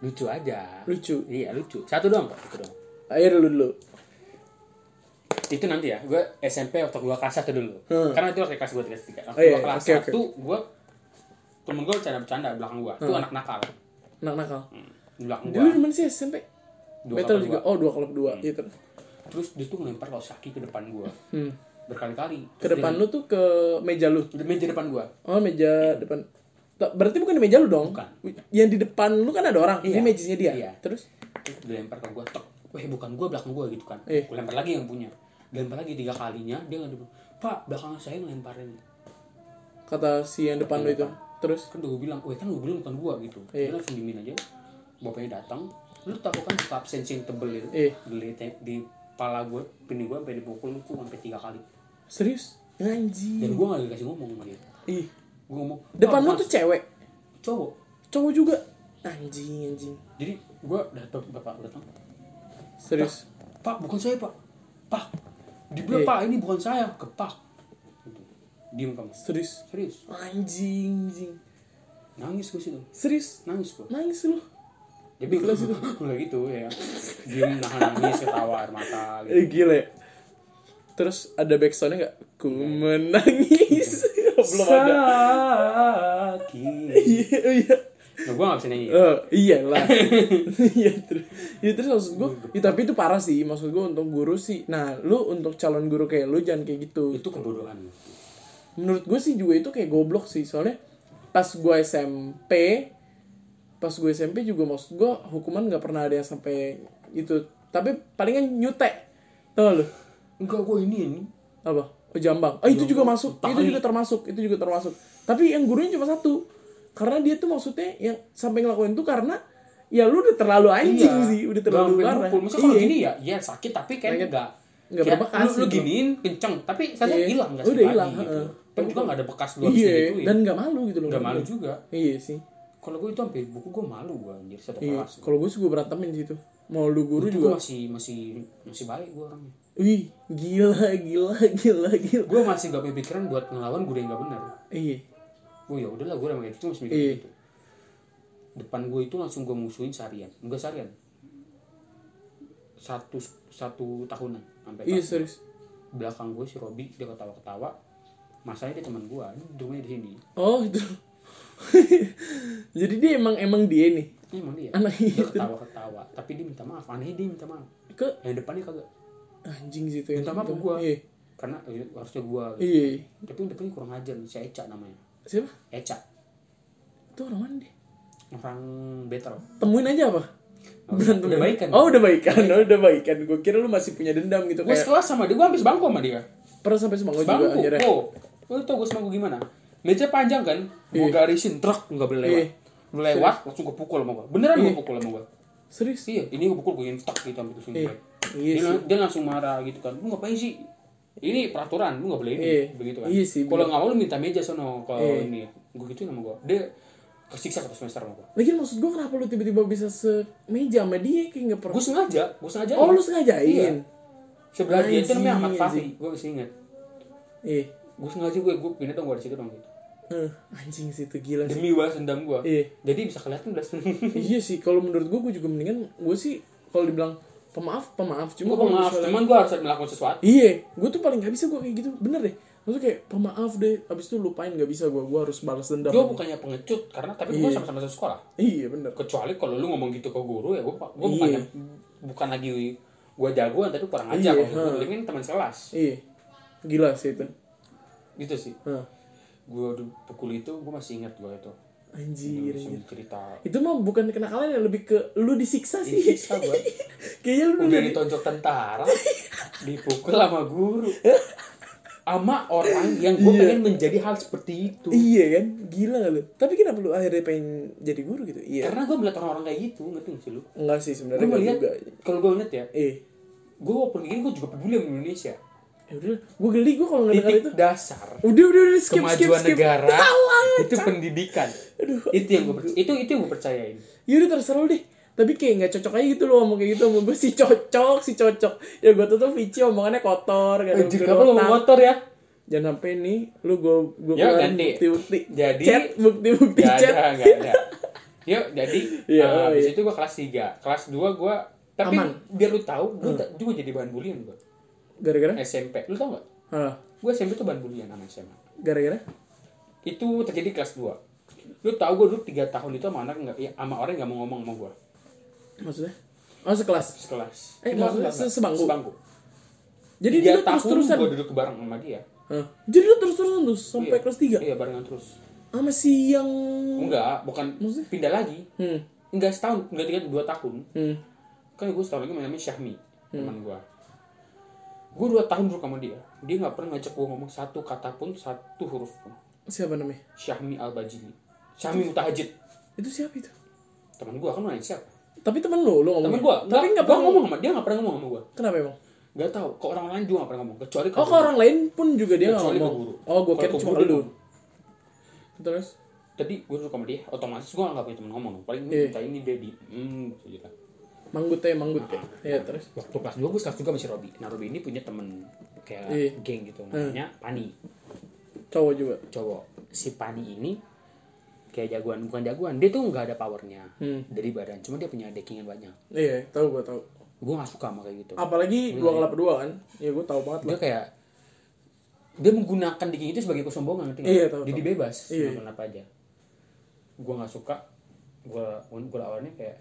lucu aja. Lucu. Iya lucu. Satu doang kok itu doang. Ayo dulu dulu. Itu nanti ya. Gue SMP waktu gue kelas satu dulu. Hmm. karena itu waktu kelas gue kelas tiga. Waktu Oh, iya, gue kelas oke. satu gue temen gue bercanda bercanda belakang gue Hmm. tuh anak nakal. Anak nakal. Hmm. belakang gue dulu sih SMP Dua Battle juga dua. oh dua kalau dua iya terus terus dia tuh ngelempar kaos kaki ke depan gue hmm. berkali-kali ke depan lu tuh ke meja lu di meja depan gue Oh meja depan. Tak- Berarti bukan di meja lu dong? Bukan. Yang di depan lu kan ada orang. Iya. Ini mejanya dia. Iya. Terus? terus dilempar ke gue tok weh bukan gue belakang gue gitu kan Iya. gue lempar lagi yang punya dilempar lagi tiga kalinya dia nggak pak belakang saya ngelemparin Kata si yang depan lu itu. Terus? kan udah gue bilang weh kan gue bilang bukan gue gitu Iya. dia langsung dimin aja bapaknya datang lu tahu kan buka absensi yang tebel itu Iya. di, di pala gue pini gue sampai dipukul tuh sampai tiga kali Serius? dan Anjing. gue gak dikasih ngomong sama dia Ih. gue ngomong Depan "Pak, lu Mas." tuh cewek. cowok Cowok juga. Anjing, anjing. jadi gue datang bapak datang Serius. pak bukan saya pak pak dibilang Iya. pak ini bukan saya kepak gitu. diem kamu Serius. serius Anjing, anjing. nangis gue situ Serius. nangis gue Nangis lu. Jadi kelas itu kayak gitu ya diem nahan nangis ketawa air mata gitu Eh, gila ya. Terus ada backsoundnya gak? Ku menangis. Belum ada. sakit Iya, iya. nah, gue gak bisa nyanyi Oh, iyalah. Iya terus. Ya terus maksud gue, ya, tapi itu parah sih. Maksud gue untuk guru sih. Nah, lu untuk calon guru kayak lu jangan kayak gitu. itu kebodohan Menurut gue sih juga itu kayak goblok sih. Soalnya pas gue SMP, pas gue SMP juga maksud gue hukuman nggak pernah ada yang sampai itu. Tapi palingan nyutek. Tau lu? enggak gue ini ini Apa? Oh, jambang. Oh, itu juga masuk. Itu juga termasuk. Itu juga termasuk. Tapi yang gurunya cuma satu. Karena dia tuh maksudnya yang sampai ngelakuin itu karena ya lu udah terlalu anjing sih, udah terlalu parah. Iya. Masa kalau Iya. gini ya, ya sakit tapi Sakit. enggak Nggak Kayak berbekas lu, lu gitu. giniin kenceng tapi saya Iya. hilang nggak Udah sekali hilang, gitu. Kan juga nggak ada bekas lu Iya, dan nggak malu gitu loh. Nggak malu juga. Iya sih. Kalau gue itu sampai buku gue malu gue anjir satu Iya. kelas. Kalau gue sih gue berantemin di situ. Mau lu guru Itu gue juga. masih masih masih baik gue orangnya. Wih, gila, gila, gila, gila. Gue masih gak pikiran buat ngelawan gue yang gak benar. Iya. Gue ya udahlah gue emang gitu masih mikir Iya. gitu. Depan gue itu langsung gue musuhin seharian. Enggak seharian. Satu satu tahunan sampai Iya serius. belakang gue si Robi dia ketawa-ketawa masalahnya dia teman gue rumahnya di sini Oh itu. Jadi dia emang emang dia nih. ini emang dia Anak dia itu. ketawa-ketawa tapi dia minta maaf anehnya dia minta maaf Ke yang depannya kagak anjing sih itu. minta maaf ke gue Iya. karena eh, harusnya gue Iya. tapi yang depannya kurang ajar si Eca namanya Siapa? Eca Itu orang mana dia? orang better Temuin aja apa? Oh, udah baikan. Oh udah baikan, oh, udah baikan. Gue kira lu masih punya dendam gitu gue kayak sekelas sama dia gue hampir sebangku sama dia pernah sampai semangka juga akhirnya. oh lu tau gue sebangku gimana meja panjang kan? Gue Iya. garisin truk nggak boleh lewat. Iya. lewat langsung gue pukul sama gue beneran gue pukul sama gue serius? Iya ini gue pukul gue tak gitu sampai tuh Iya. sini Iya dia, dia langsung marah gitu kan. Lu ngapain sih? Ini peraturan lu nggak boleh ini. Iya. begitu kan. Iya sih, kalau nggak mau lu minta meja sono kalau Iya. ini. Gue gituin sama gue dia kesiksa satu semester sama gue Lagian maksud gue kenapa lu tiba-tiba bisa semeja sama dia kayak nggak pernah gue sengaja gue sengaja. Oh lu sengajain? Iya. sebelah dia itu namanya Ahmad Fahri gue masih inget eh gue sengaja gue gue pindah dong gue di situ dong gitu eh, anjing sih itu gila sih. demi balas dendam gue Iya. jadi bisa kelihatan belas iya sih kalau menurut gue gue juga mendingan gue sih kalau dibilang pemaaf pemaaf. Cuma gue kalau maaf misalnya- cuman gue harus melakukan sesuatu. Iya gue tuh paling gak bisa gue kayak gitu. Bener deh. Maksudnya kayak pemaaf deh abis itu lupain gak bisa gue gue harus balas dendam. Gue bukannya pengecut karena tapi gue Iya. sama-sama satu sekolah. Iya bener. Kecuali kalau lu ngomong gitu ke guru ya gue gue Iya. bukannya bukan lagi gue jagoan tapi kurang aja Iya, kalau gue teman kelas iya. Gila sih itu. Gitu sih. Gue pukul itu gue masih ingat gue itu. Anjir, anjir. cerita. Itu mah bukan kenakalan ya lebih ke lu disiksa sih. Disiksa gua. kayaknya lu udah udah ditonjok tentara dipukul sama guru. Sama orang yang gue Iya. pengen menjadi hal seperti itu. Iya kan? Gila gak lu. Tapi kenapa lu akhirnya pengen jadi guru gitu? Iya. Karena gue melihat orang-orang kayak gitu ngerti gak sih lu? Enggak sih gue sebenarnya gak melihat kalau gue ngeliat ya eh gue walaupun gini gue juga peduli sama Indonesia ya udah gue geli gue kalau ngedengar itu dasar udah udah udah skip skip kemajuan skip negara Alah, itu pendidikan Aduh. itu yang gue itu itu yang gue percayain Yaudah terserah lu deh tapi kayak nggak cocok aja gitu loh ngomong kayak gitu sama gue si cocok si cocok ya gue tuh tuh Vici omongannya kotor gak ada kamu ngomong otak. motor ya jangan sampai nih lu gue gue Ya, ganti. bukti bukti Jadi- chat bukti bukti Gak chat ada, gak ada. Yuk, jadi Iya, uh, oh, di iya. situ gue kelas 3. Kelas 2 gue tapi Aman. biar lu tahu, gue juga jadi bahan bulian gue. Gara-gara SMP. Lu tau gak? Hah, Gue SMP tuh bahan bulian sama SMA. gara-gara Itu terjadi kelas 2. Lu tau gue dulu 3 tahun itu sama anak nggak ya, sama orang yang gak mau ngomong sama gue. maksudnya oh sekelas Sekelas. Eh, Enggak, maksudnya enggak. sebangku? Sebangku. jadi Tiga lu terus tahun terusan gue duduk bareng sama dia. jadi lu terus terusan tuh sampai Iya. kelas 3 Iya, barengan terus. sama si yang Enggak, bukan Maksudnya? pindah lagi. hmm Enggak setahun, enggak tiga, dua tahun. hmm kan gue setahun lagi namanya Syahmi teman gue gue dua tahun dulu sama dia. Dia nggak pernah ngajak gue ngomong satu kata pun satu huruf pun. Siapa namanya? Syahmi Al Bajili Syahmi Mutahajid itu siapa itu? Teman gue kan nanya siapa? Tapi temen lu lu ngomong. Teman gue tapi nggak pernah ngomong sama dia nggak pernah ngomong sama gue kenapa emang? Nggak tahu. Ke orang lain juga nggak pernah ngomong kecuali ke Oh, ke orang lain pun juga dia ke ngomong. guru. Oh, gue kira cuma lu. Terus? tadi gue duduk sama dia otomatis gue nggak punya teman ngomong. Paling Iya. minta ini dia di hmm gitu kan Manggut ya, manggut ya. Iya, terus. waktu kelas 2 gue kelas juga masih Robi nah Robi ini punya temen kayak Iya. geng gitu namanya Pani Cowok juga. cowok si Pani ini kayak jagoan bukan jagoan dia tuh nggak ada powernya Hmm. dari badan cuma dia punya deckingan banyak Iya, tahu gue tahu. gue nggak suka sama kayak gitu Apalagi gua kelapa dua kan. Iya, gue tahu banget dia lah. kayak dia menggunakan decking itu sebagai kesombongan ngerti nggak? Iya, tahu, jadi tahu. bebas Iya. melakukan apa aja gue nggak suka gue gue awalnya kayak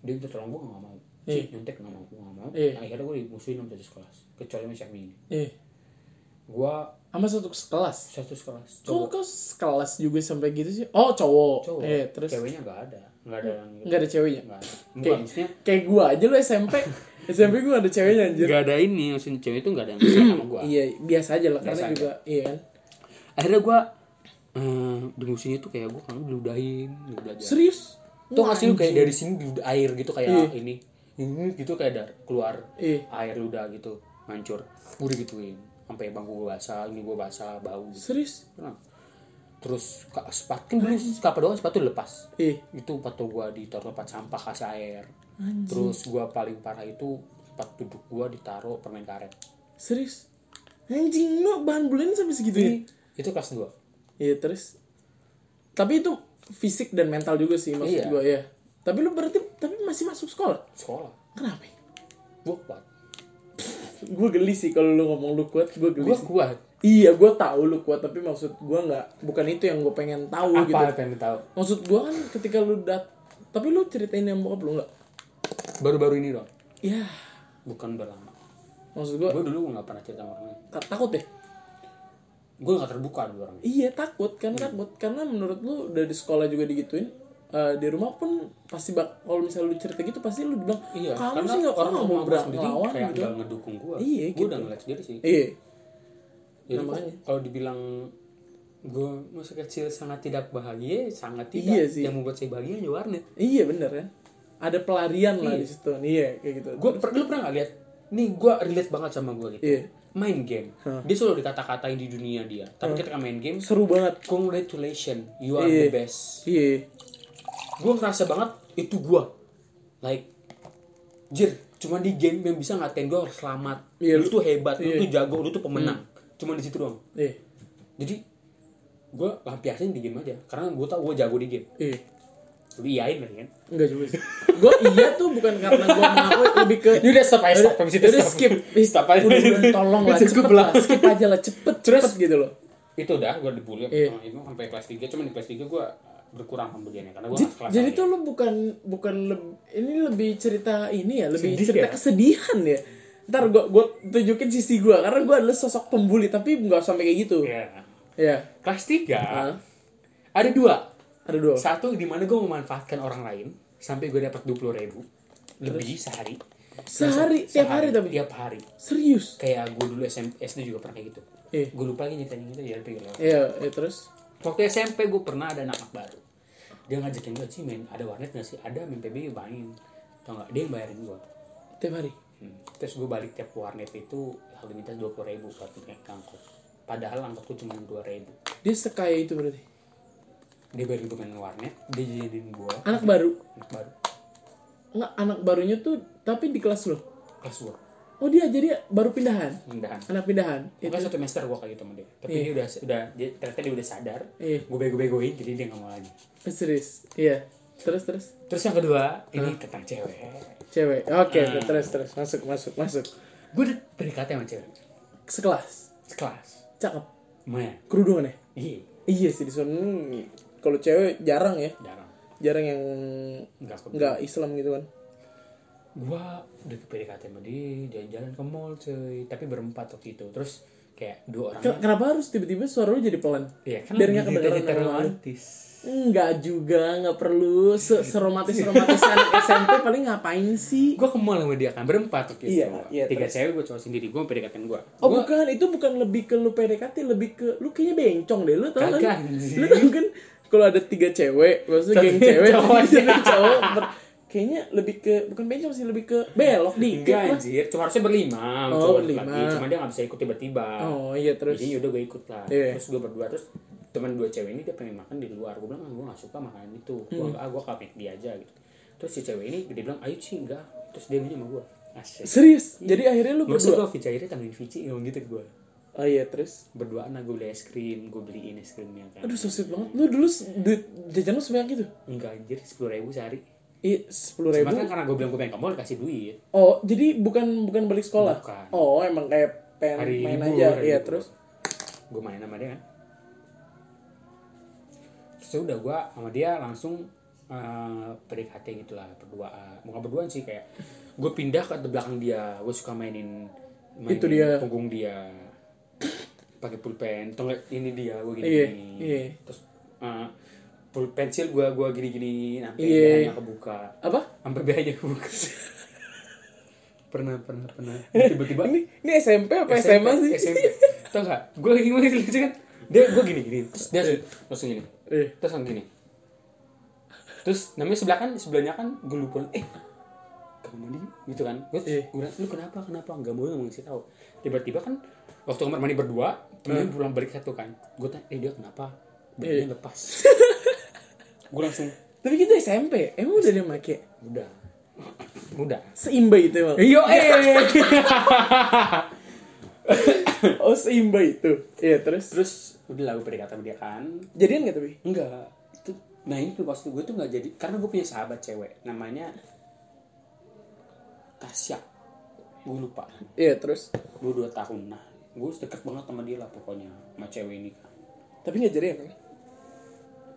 dia minta tolong gue nggak mau Iya. sih nyontek nggak mau gue nggak mau Iya. akhirnya gue dimusuhin sama satu sekelas kecuali sama Syahmi ini Iya. gue Sama satu kelas. satu sekelas Kok cowok kau sekelas juga sampai gitu sih? Oh, cowok. cowok Iya, terus ceweknya nggak ada nggak ada yang nggak ada ceweknya. nggak ada Kayak, kayak gua aja lu SMP. SMP gua nggak ada ceweknya anjir. nggak ada ini maksudnya cewek itu nggak ada yang bisa sama gue Iya, biasa aja lah karena juga iya kan. akhirnya gue eh, di musim itu kayak gue kan diludahin belajar Serius? Tuh nggak sih lu kayak dari sini diludah air gitu kayak Iya. ini ini gitu kayak ada keluar Iya. air ludah gitu hancur gue digituin sampai bangku gue basah ini gue basah bau gitu Serius? Tenang. terus sepatu kan dulu sepatu doang sepatu lepas Iya. itu sepatu gue ditaruh tempat sampah kasih air terus gue paling parah itu tempat duduk gue ditaruh permen karet Serius? Anjing lu bahan bulan sampai segitunya? itu kelas 2 Iya terus tapi itu fisik dan mental juga sih maksud Iya. gua ya. Tapi lu berarti tapi masih masuk sekolah. sekolah Kenapa? gue kuat Gue geli sih kalau lu ngomong lu kuat, gue geli gue kuat Iya, gue tahu lu kuat, tapi maksud gue nggak, bukan itu yang gue pengen tahu apa gitu. yang pengen tahu Maksud gue kan ketika lu dat, tapi lu ceritain yang bokap lu nggak? baru-baru ini dong Iya, bukan udah lama maksud gue gue dulu nggak pernah cerita sama orang lain takut deh. Gue nggak terbuka dulu orangnya Iya takut kan takut karena menurut lu udah di sekolah juga digituin. eh, di rumah pun pasti bak kalau misalnya lu cerita gitu pasti lu bilang Iya, kamu karena sih nggak orang mau sendiri lawan kayak gitu. nggak ngedukung gue. Iya, gue gitu. udah ngeliat sendiri sih. Iya, Jadi namanya. kalau dibilang gue masa kecil sangat tidak bahagia sangat tidak Iya sih. yang membuat saya bahagia hanya warnet Iya bener kan. Ada pelarian lah Iya. di situ. Iya kayak gitu. gue lu pernah gak lihat nih gue relate banget sama gue gitu Iya. Main game Hah. dia selalu dikata-katain di dunia dia tapi ketika main game seru banget. congratulations you are Iya. the best Iya. gue ngerasa banget itu gue like jir cuma di game yang bisa ngatain gue harus selamat Iya, lu tuh hebat iya. lu tuh jago lu tuh pemenang cuma di situ doang Iya. jadi gue lampiasin di game aja karena gue tau gue jago di game Iya. Lu iyain kan Enggak juga sih. gue iya tuh bukan karena gue mau lebih ke udah stop aja stop habis itu Udah skip. stop aja Udah, udah, tolong lah, cepet lah. skip aja lah, cepet, cepet gitu loh. itu udah gue dibully Iya. sama itu sampai kelas 3 cuma di kelas 3 gue berkurang pembeliannya karena gue Jadi, kelas jadi tuh lu bukan bukan leb- ini lebih cerita ini ya, lebih Sedih cerita ya? kesedihan ya. Ntar gue gue tunjukin sisi gue karena gue adalah sosok pembuli tapi nggak sampai kayak gitu. Iya. Ya. kelas 3 Hah? ada dua Ada dua. satu di mana gue memanfaatkan orang lain sampai gue dapat dua puluh ribu lebih sehari Sehari, Langsung- tiap hari tapi. tiap hari Serius. kayak gue dulu SMP SD juga pernah kayak gitu Iya. gue lupa lagi nyeritain gitu ya tapi. Iya, ya, terus. waktu SMP gue pernah ada anak baru dia ngajakin gue sih main ada warnet gak sih ada main PB main tau gak dia yang bayarin gue Tiap hari. Hmm. Terus gue balik tiap warnet itu harga minta dua puluh ribu buat naik angkot. Padahal angkotku cuma dua ribu. Dia sekaya itu berarti. Dia bayarin gue main warnet, dia jadiin gue Anak baru. anak baru Nggak, anak barunya tuh tapi di kelas lo. kelas gue Oh dia jadi baru pindahan. pindahan. Anak pindahan. Itu. Satu semester gue kayak gitu sama dia. Tapi dia udah udah dia ternyata dia udah sadar. Iya. Gue bego-begoin jadi dia gak mau lagi. Serius. Iya. Terus terus. Terus yang kedua ini tentang cewek. Cewek. Oke, Ah. oke, terus terus masuk masuk masuk. Gue udah PDKT sama cewek. Sekelas. Sekelas. Cakep. Lumayan. Kerudungan ya? Iya. Iya sih di sana kalau cewek jarang ya. Jarang. Jarang yang nggak Islam gitu kan. gua udah ke PDKT sama dia jalan-jalan ke mall cuy tapi berempat waktu itu terus kayak dua orang Ken- Kenapa harus tiba-tiba suara lu jadi pelan? Iya kan Biar nggak kedengeran romantis Enggak juga, nggak perlu Se seromantis romantis anak SMP paling ngapain sih? gua ke mall sama dia kan berempat waktu itu Iya, iya, tiga terus. cewek gua cowok sendiri gua PDKT gua Oh Gua- bukan, itu bukan lebih ke lu PDKT, lebih ke lu kayaknya bencong deh, lu tau kan? Lu tau kan kalau ada tiga cewek, maksudnya geng cewek, cowok. cowok, kayaknya lebih ke bukan bencong sih, lebih ke belok dikit enggak anjir cuma harusnya berlima Oh, cowok berlima. lagi cuma dia nggak bisa ikut tiba-tiba Oh iya terus. jadi yaudah gue ikut lah Iya. terus gue berdua terus teman dua cewek ini dia pengen makan di luar gue bilang ah, gue gak suka makanan itu gue Hmm. ah gue kapek dia aja gitu terus si cewek ini dia bilang ayo sih enggak terus dia minjem sama gue asik Serius? Jadi akhirnya lu Maksud berdua? gue Vici akhirnya tambahin Vici ngomong gitu ke gue Oh iya terus. Berduaan lah gue beli es krim Gue beliin es krimnya kan Aduh so sweet banget. Lu dulu duit jajan lu sebanyak itu? Enggak anjir 10 ribu sehari Iya sepuluh Cuma ribu. kan karena gue bilang gue pengen ke mall dikasih duit Oh jadi bukan bukan balik sekolah? Bukan. Oh emang kayak pengen Hari main libur, aja. Iya terus. Gue main sama dia kan Terus udah gue sama dia langsung eh, PDKT gitu lah Berduaan Bukan berduaan sih kayak Gue pindah ke belakang dia Gue suka mainin, mainin Itu dia. punggung dia pakai pulpen. Nggak, ini dia gue gini, Iya, gini. iya. terus eh, pul pensil gue gua gini gini sampai Iya. BH-nya kebuka. Apa? sampai BH-nya kebuka. Pernah pernah pernah. Tiba-tiba Ini ini SMP apa SMA, sih? SMP tau gak gue lagi ngomong lucu kan? Dia gue gini gini terus dia langsung gini. Eh. terus langsung gini. Terus namanya sebelah kan sebelahnya kan gue lupa. Eh kamar mandi gitu kan? Gue Iya. gue lu kenapa? Kenapa? Nggak boleh ngomong sih tahu. Tiba-tiba kan waktu kamar mandi berdua temennya pulang balik satu kan. Gue tanya eh dia kenapa? Bajunya lepas. Gue langsung Tapi kita SMP, emang udah dia make? udah. Udah. Seimba itu emang. iyo eh Oh seimba itu. Iya terus. terus udah lah gue PDKT sama dia kan. Jadian gak tapi? enggak. Itu nah ini tuh waktu gue tuh nggak jadi karena gue punya sahabat cewek namanya Tasya. Gue lupa. Iya terus. gue dua tahun. Nah gue deket banget sama dia lah pokoknya sama cewek ini kan Tapi gak jadian kan?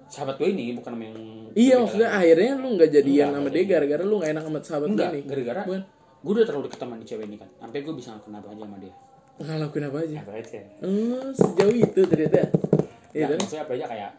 sahabat gue ini bukan sama yang Iya maksudnya akhirnya lu gak jadian Enggak, sama dia gara-gara lu gak enak sama sahabat enggak nih. gara-gara Bukan. gue udah terlalu deket sama cewek ini kan sampai gue bisa ngelakuin apa aja sama dia Ngelakuin apa aja? apa aja Oh sejauh itu ternyata. Iya ya, terus. maksudnya apa aja kayak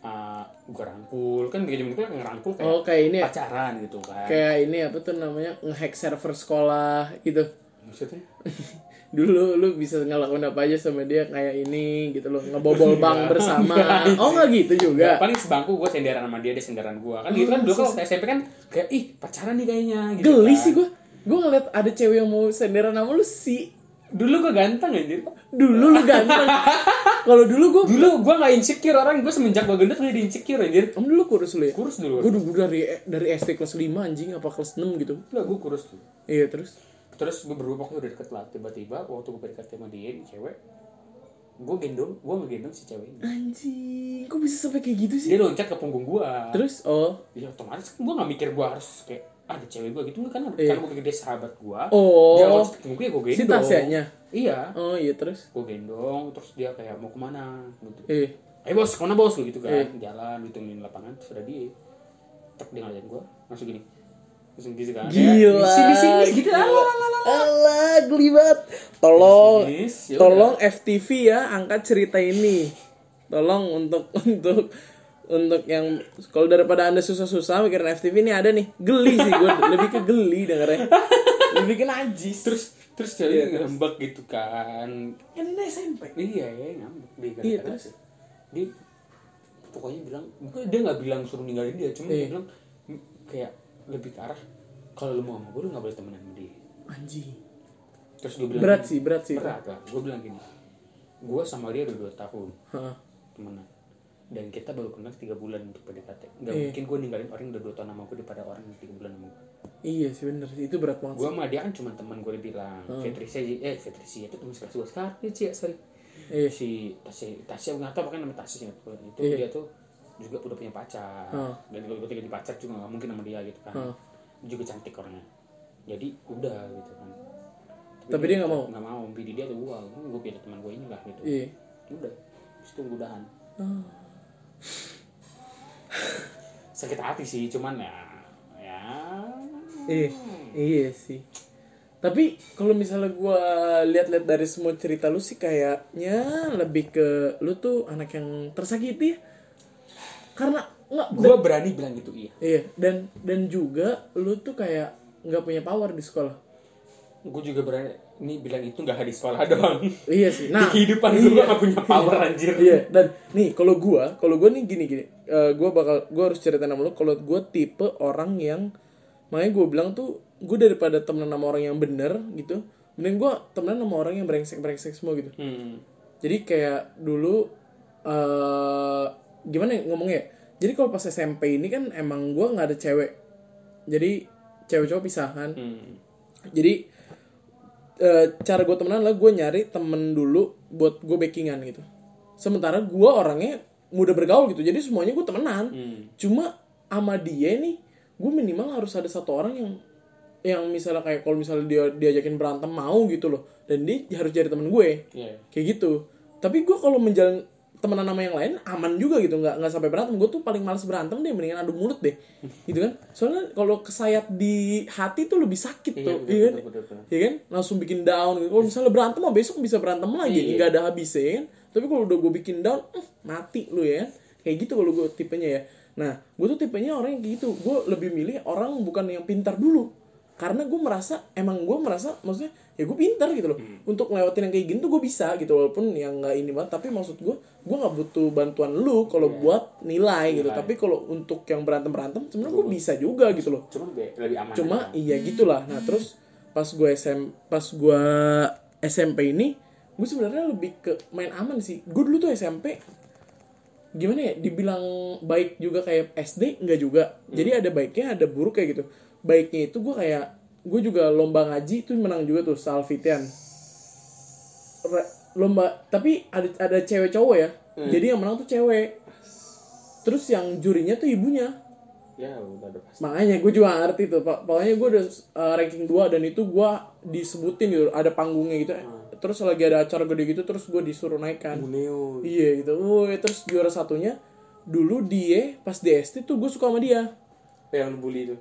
uh, gue rangkul kan kayak zaman itu kan ngerangkul kayak Oh kayak ini ya? pacaran gitu kan Kayak ini apa tuh namanya ngehack server sekolah gitu. maksudnya dulu lu bisa ngelakuin apa aja sama dia kayak ini gitu loh ngebobol bank bersama. Oh nggak gitu juga? Paling sebangku gue senderan sama dia dia senderan gue kan gitu kan dulu kalau waktu SMP kan kayak ih pacaran nih kayaknya gitu geli kan. sih gue gue ngeliat ada cewek yang mau senderan sama lu sih dulu gue ganteng anjir. Dulu lu ganteng. Kalau dulu gue dulu gue gak insecure orang gue semenjak gue gendut udah insecure anjir. Om dulu kurus lu ya? kurus dulu. Gue dulu dari dari SD kelas 5 anjing apa kelas 6 gitu. lah gue kurus tuh. Iya terus. Terus gue berdua pokoknya udah deket lah tiba-tiba waktu gue PDKT sama dia ini cewek gue gendong gue ngegendong si cewek ini Anjing, kok bisa sampai kayak gitu sih? dia loncat ke punggung gue Terus oh. ya otomatis gue gak mikir gue harus kayak ah, ada cewek gue gitu kan Iya. karena gue pikir dia sahabat gue Oh. dia loncat ke punggung gue ya gue Si gendong Tasyanya? iya Oh iya terus. gue gendong terus dia kayak mau ke mana gitu Eh, eh bos ke mana bos gitu kan Iya. jalan ditungguin lapangan terus ada dia tak dia ngeliatin gue langsung gini langsung gitu kan gila. sini sini gitu gila. lah Alah, geli banget. Tolong Bisnis, ya tolong FTV ya angkat cerita ini. Tolong untuk untuk untuk yang kalau daripada anda susah-susah mikirin FTV ini ada nih geli sih gue lebih ke geli dengarnya lebih ke najis terus terus cewek Iya, iya, ngambek gitu kan kan ini SMP iya ya ngambek dia Iya, gara-gara terus? dia pokoknya bilang dia nggak bilang suruh ninggalin dia cuma Iya. dia bilang "M- kayak lebih ke arah kalau lu mau sama gue lu nggak boleh temenan sama dia. Anjing. Terus gue bilang berat gini, sih berat sih. berat lah. Gue bilang gini gue sama dia udah dua tahun Hah. temenan. Dan kita baru kenal tiga bulan untuk PDKT. Nggak Iya. mungkin gue ninggalin orang yang udah dua tahun sama gue daripada orang yang tiga bulan sama gue iya sih bener sih. Itu berat banget gue sama dia kan cuma teman gue dibilang Fetricia eh Fetricia itu teman sekelas gue sekarang ya Cia sorry. Iya. si Tasya Tasya nggak tahu pakai nama Tasya sih itu Iya. dia tuh juga udah punya pacar Hmm. dan kalau gue jadi pacar juga nggak mungkin sama dia gitu kan Hmm. Juga cantik orangnya jadi udah gitu kan Tapi dia nggak mau? nggak mau pilih dia tuh gue gue pilih teman gue ini lah gitu iya udah Terus itu udahan Ah. sakit hati sih cuman ya ya Iya, iya sih. Tapi kalau misalnya gua lihat-lihat dari semua cerita lu sih kayaknya lebih ke lu tuh anak yang tersakiti ya. Karena nggak gue berani bilang gitu iya iya dan dan juga lu tuh kayak nggak punya power di sekolah. gue juga berani ini bilang itu nggak di sekolah doang Iya sih. Nah, di kehidupan gue iya. gak punya power anjir Iya, dan nih kalau gua, kalau gua nih gini gini, eh, gua bakal gua harus cerita sama lu kalau gua tipe orang yang makanya gua bilang tuh gua daripada temenan sama orang yang bener gitu, mending gua temenan sama orang yang brengsek-brengsek semua gitu. hmm. Jadi kayak dulu eh gimana ya ngomongnya? ya? Jadi kalau pas SMP ini kan emang gua nggak ada cewek. Jadi cewek cowok pisah kan. Hmm. Jadi eh, cara gue temenan lah gue nyari temen dulu buat gue backingan gitu. Sementara gue orangnya mudah bergaul gitu, jadi semuanya gue temenan. Hmm. Cuma sama dia nih, gue minimal harus ada satu orang yang yang misalnya kayak kalau misalnya dia diajakin berantem mau gitu loh, dan dia harus jadi temen gue Iya. kayak gitu. Tapi gue kalau menjalin temenan sama yang lain aman juga gitu nggak nggak sampai berantem gue tuh paling males berantem deh mendingan adu mulut deh gitu kan soalnya kalau kesayat di hati tuh lebih sakit Iya, tuh betul, iya kan betul, betul, betul. Iya kan langsung bikin down gitu. Kalau misalnya berantem mah besok bisa berantem lagi, Iya. nggak ada habisnya ya kan. Tapi kalau udah gue bikin down, eh, mati lu ya. kan. Kayak gitu kalau gue tipenya ya. Nah, gue tuh tipenya orang yang kayak gitu. Gue lebih milih orang bukan yang pintar dulu. Karena gue merasa, emang gue merasa, maksudnya ya gue pintar gitu loh. Hmm. Untuk ngelewatin yang kayak gini tuh gue bisa gitu. Walaupun yang nggak ini banget. Tapi maksud gue, gue nggak butuh bantuan lu kalau buat nilai, gitu. Nilai. Tapi kalau untuk yang berantem berantem, sebenarnya gue bisa juga gitu loh Cuma lebih aman. cuma aja. iya gitulah nah terus pas gue SM pas gue SMP ini gue sebenarnya lebih ke main aman sih gue dulu tuh SMP gimana ya dibilang baik juga kayak SD enggak juga jadi ada baiknya ada buruk kayak gitu baiknya itu gue kayak gue juga lomba ngaji tuh menang juga tuh salvitian. Lomba tapi ada ada cewek cowok ya. Jadi yang menang tuh cewek. Terus yang jurinya tuh ibunya. Ya udah pasti. makanya gue juga ngerti tuh pak. Pokoknya gue udah uh, ranking 2 dan itu gue disebutin gitu ada panggungnya gitu. Terus lagi ada acara gede gitu terus gue disuruh naikkan. Iya gitu. Woi, terus juara satunya dulu dia pas di SD tuh gue suka sama dia. Yang bully itu.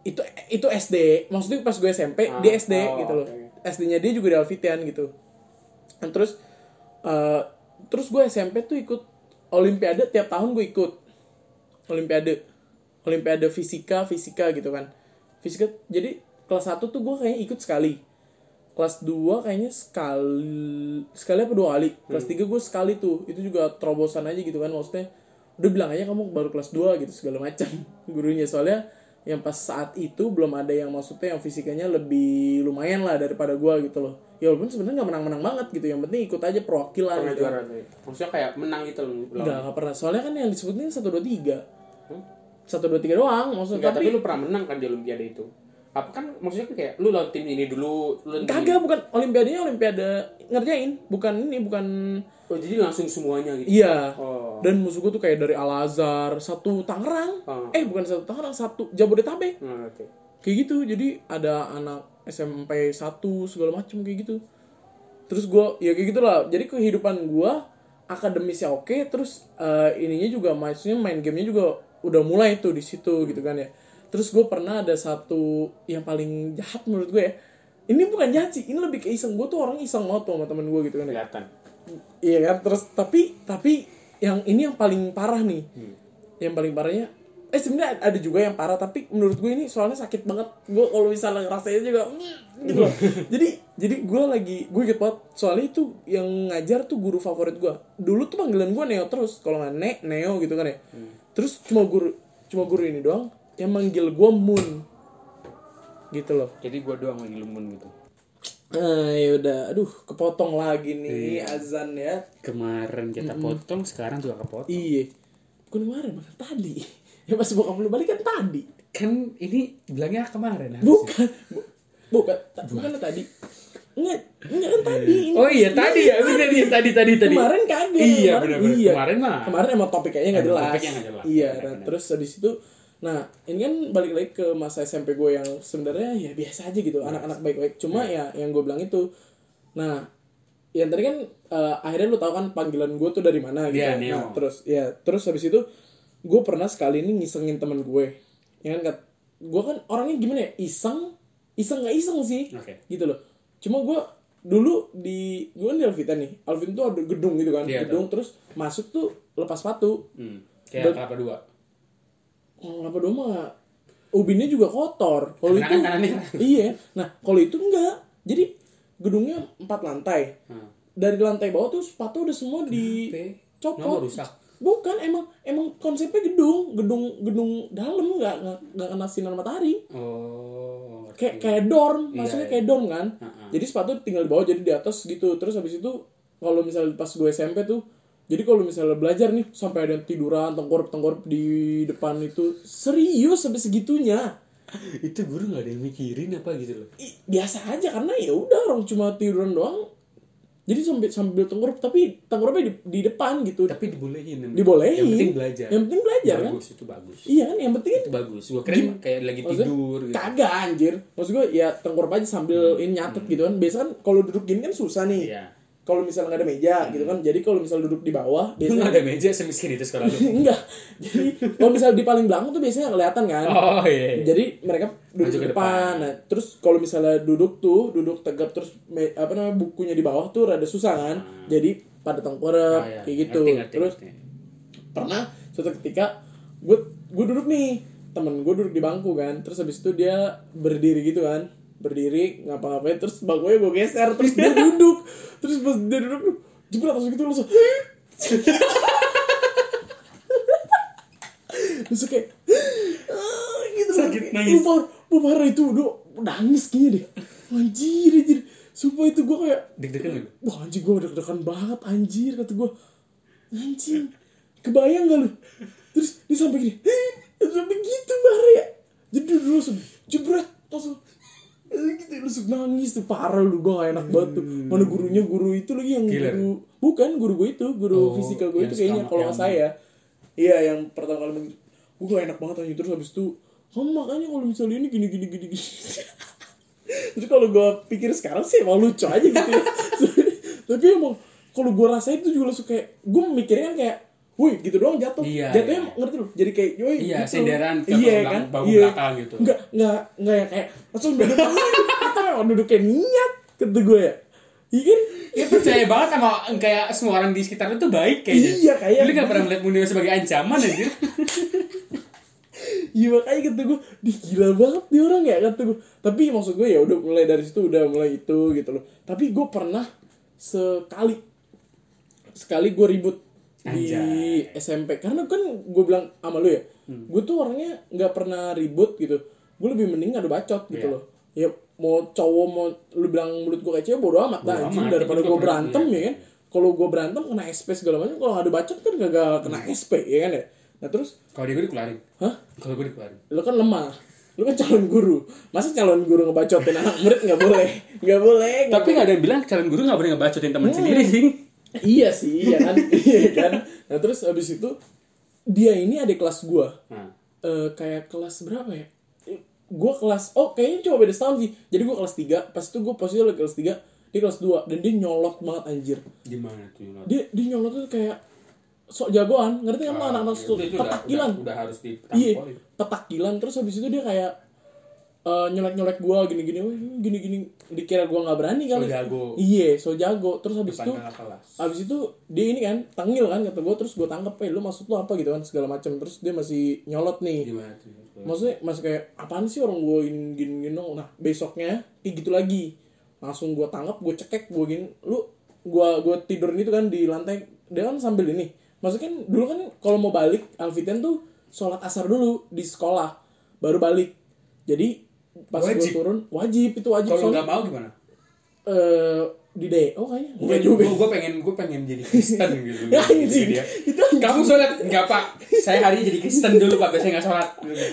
Itu itu SD maksudnya pas gue SMP Ah, dia SD oh, gitu loh. oke. SD-nya dia juga di Alfitian gitu. Dan terus uh, terus gue SMP tuh ikut Olimpiade tiap tahun gue ikut. Olimpiade. Olimpiade fisika fisika gitu kan. Fisika jadi kelas 1 tuh gue kayaknya ikut sekali. Kelas 2 kayaknya sekali sekali apa dua kali. Kelas 3 gue sekali tuh. Itu juga terobosan aja gitu kan maksudnya. Udah bilang aja kamu baru kelas 2 gitu segala macam gurunya. Soalnya yang pas saat itu belum ada yang maksudnya yang fisikanya lebih lumayan lah daripada gue gitu loh ya walaupun sebenarnya nggak menang-menang banget gitu yang penting ikut aja perwakilan pernah gitu juara tuh maksudnya kayak menang gitu loh Enggak, nggak pernah. Soalnya kan yang disebutin satu dua tiga, Hmm? satu dua tiga doang. Maksudnya Enggak, tapi, tapi, lu pernah menang kan di olimpiade itu apa kan maksudnya kan kayak lu lawan tim ini dulu lu kagak bukan olimpiadenya olimpiade ngerjain, bukan ini bukan ini. oh jadi langsung semuanya gitu iya. oh Dan musuh gue tuh kayak dari Al Azhar, satu Tangerang, Oh. eh bukan satu Tangerang, satu Jabodetabek, nah, oke kayak gitu. Jadi ada anak SMP satu segala macem kayak gitu. Terus gue ya kayak gitulah. Jadi kehidupan gue akademisnya oke, terus eh, ininya juga maksudnya main gamenya juga udah mulai tuh di situ gitu kan ya. Terus gue pernah ada satu yang paling jahat menurut gue ya. Ini bukan jahat sih, ini lebih ke iseng. Gue tuh orang iseng banget tuh sama temen gue gitu kan ya. kelihatan Iya kan, terus tapi tapi yang ini yang paling parah nih. Yang paling parahnya eh sebenarnya ada juga yang parah tapi menurut gue ini soalnya sakit banget. Gue kalau misalnya ngerasain juga mm, gitu loh. jadi jadi gue lagi gue inget banget soalnya itu yang ngajar tuh guru favorit gue. Dulu tuh panggilan gue Neo terus kalau nggak Ne Neo gitu kan ya. Terus cuma guru cuma guru ini doang yang manggil gue Moon. Gitu loh. jadi gua doang lagi lumun gitu Nah, yaudah, aduh, kepotong lagi nih azan ya. kemarin kita potong sekarang juga kepotong Iya. Bukan kemarin, bahkan tadi. Ya pas bokap lu balik kan tadi. kan ini bilangnya kemarin harusnya. Bukan. Bu- bukan. Ta- bukan tadi. Enggak, enggak kan tadi. Ini- oh iya tadi ya bener iya tadi tadi tadi Kemarin kagak. iya benar iya. kemarin mah Kemarin emang topik kayaknya nggak Emang jelas. topiknya nggak jelas. Iya, Benar, nah, benar. terus habis itu Nah, ini kan balik lagi ke masa SMP gue yang sebenarnya ya biasa aja gitu, anak-anak baik-baik. Cuma ya yang gue bilang itu. Nah, yang tadi kan eh, akhirnya lu tahu kan panggilan gue tuh dari mana gitu. Iya, Nah, Neo. terus ya, terus habis itu gue pernah sekali ini ngisengin temen gue. Ya kan gue kan orangnya gimana ya? Iseng, iseng nggak iseng sih. Oke. Gitu loh. Cuma gue dulu di gue kan di Alvita nih. Alvin tuh ada gedung gitu kan, Iya, gedung terus masuk tuh lepas sepatu. hmm. kayak kelapa dua Oh, ngapa dong mah ubinnya juga kotor. Kalau itu kan kanannya iya. Nah, kalau itu enggak. Jadi gedungnya empat lantai. Hmm. Dari lantai bawah tuh sepatu udah semua dicopot. Kenapa rusak? Bukan, emang emang konsepnya gedung, gedung gedung dalam nggak nggak kena sinar matahari. oh. Kayak kayak dorm, Iya, maksudnya iya. kayak dorm kan. Heeh. Jadi sepatu tinggal di bawah jadi di atas gitu. Terus habis itu kalau misalnya pas gue SMP tuh jadi kalau misalnya belajar nih sampai ada tiduran tengkorup-tengkorup di depan itu serius sampai segitunya. itu guru nggak ada yang mikirin apa gitu loh I- biasa aja karena ya udah orang cuma tiduran doang. Jadi sambil sambil tengkorup tapi tengkorupnya di, di depan gitu. tapi dibolehin Dibolehin. yang penting belajar Yang penting belajar kan. bagus itu bagus Iya kan yang penting itu bagus gua kira kayak lagi Maksudnya, tidur gitu Kagak anjir. Maksud gue ya tengkorup aja sambil ini nyatet gitu kan. Biasa kan kalau duduk gini kan susah nih. iya Kalau misalnya nggak ada meja gitu kan. Jadi kalau misalnya duduk di bawah biasanya nggak ada meja semiskin itu lu enggak. Jadi kalau misalnya di paling belakang tuh biasanya kelihatan kan. oh iya, iya. Jadi mereka duduk Maju ke depan. depan. Nah, terus kalau misalnya duduk tuh, duduk tegap terus me- apa namanya bukunya di bawah tuh rada susah kan. Jadi pada tengkorup Ah, iya. kayak gitu. Ngerti, ngerti, terus ngerti. pernah suatu ketika gue gue duduk nih temen gue duduk di bangku kan terus habis itu dia berdiri gitu kan berdiri ngapa-ngapain terus bangkunya gue geser terus dia duduk. Terus pas dia duduk jebret langsung gitu langsung. Terus kayak "Ah," gitu. Sakit, nangis. "Lu par- lu parah itu udah nangis kayaknya deh. Anjir anjir. Sumpah itu gue kayak deg-degan lu Wah anjing gue deg-degan banget anjir kata gue Anjing Kebayang gak lu? Terus dia sampai gini Sampai gitu parah ya Jadi dulu langsung jebret Langsung gitu langsung nangis tuh parah lu gue gak enak banget tuh. Mana gurunya guru itu lagi yang Killer. guru bukan guru gue itu guru Oh, fisika gue itu kayaknya kalau nggak saya iya yang pertama kali begitu gue gak enak banget anjing. Terus habis itu kamu makanya kalau misalnya ini gini gini gini gini. Terus kalau gue pikir sekarang sih emang lucu aja gitu ya. Tapi emang kalau gue rasain itu juga langsung kayak gue mikirnya kan kayak Wih gitu doang jatuh Iya, Jatuhnya iya. ngerti loh Jadi kayak wih Iya, gitu. senderan ke Iya belakang, kan bahu Iya. belakang gitu. Enggak Enggak Enggak yang kayak Langsung duduk Kita emang duduknya niat Kata gue ya Iya kan Ya percaya banget sama kayak semua orang di sekitar lu tuh baik kayaknya. Iya, kayak- Lu gak pernah melihat Munir sebagai ancaman anjir. iya makanya kata gue di gila banget nih orang ya kata gue tapi maksud gue ya udah mulai dari situ udah mulai itu gitu loh tapi gue pernah sekali sekali gue ribut di Anjay. SMP karena kan gue bilang sama lu ya gue tuh orangnya nggak pernah ribut gitu. Gue lebih mending adu bacot gitu Iya. loh. Ya mau cowok mau lu bilang mulut gue cewek bodo amat lah anjing. daripada gue juga berantem pernah, ya kan? kalau gue berantem kena SP segala macam kalau ngadu bacot kan gak kena SP ya kan ya? Nah terus? Kalau dia gue dikeluarin. hah? Kalau gue dikeluarin. lu kan lemah. Lu kan calon guru. Masa calon guru ngebacotin anak murid nggak boleh? Nggak boleh nggak Tapi nggak ada yang bilang calon guru nggak boleh ngebacotin teman sendiri sih. Iya sih, iya kan, iya kan. Nah terus abis itu dia ini ada kelas gua, Nah, Eh kayak kelas berapa ya? Gua kelas, oh kayaknya cuma beda setahun sih. Jadi gua kelas 3, pas itu gua posisi lagi kelas 3, dia kelas 2 dan dia nyolot banget anjir. gimana tuh? Yunus? Dia dia nyolot tuh kayak sok jagoan, ngerti lu Ah, anak-anak itu- tuh itu petakilan. Udah, udah harus Iya, ditampolin. petakilan terus habis itu dia kayak eh, nyolek-nyolek gua gini-gini, "Wih, gini-gini. Dikira gua nggak berani So kali. jago. Iya, so jago. Terus habis itu kakak kelas. Abis itu dia ini kan tengil kan kata gue terus gue tangkep eh lu maksud lu apa? Gitu kan segala macam terus dia masih nyolot nih. Gimana tuh? maksudnya masih kayak apaan sih orang gue gini gini gini dong? Nah besoknya kayak gitu lagi. Langsung gue tangkap gue cekek gue gini. Lu gue gue tidurin itu kan di lantai. Dia kan sambil ini. Maksudnya kan dulu kan kalau mau balik Alfitian tuh sholat asar dulu di sekolah. Baru balik. Jadi pas Wajib? turun wajib itu wajib Kalau nggak mau gimana? eh di DO kayaknya Gue juga gue pengen gue pengen jadi Kristen gitu. Ya, Gitu dia. Itu Kamu sholat enggak pak? Saya hari jadi Kristen dulu pak, biasanya nggak sholat.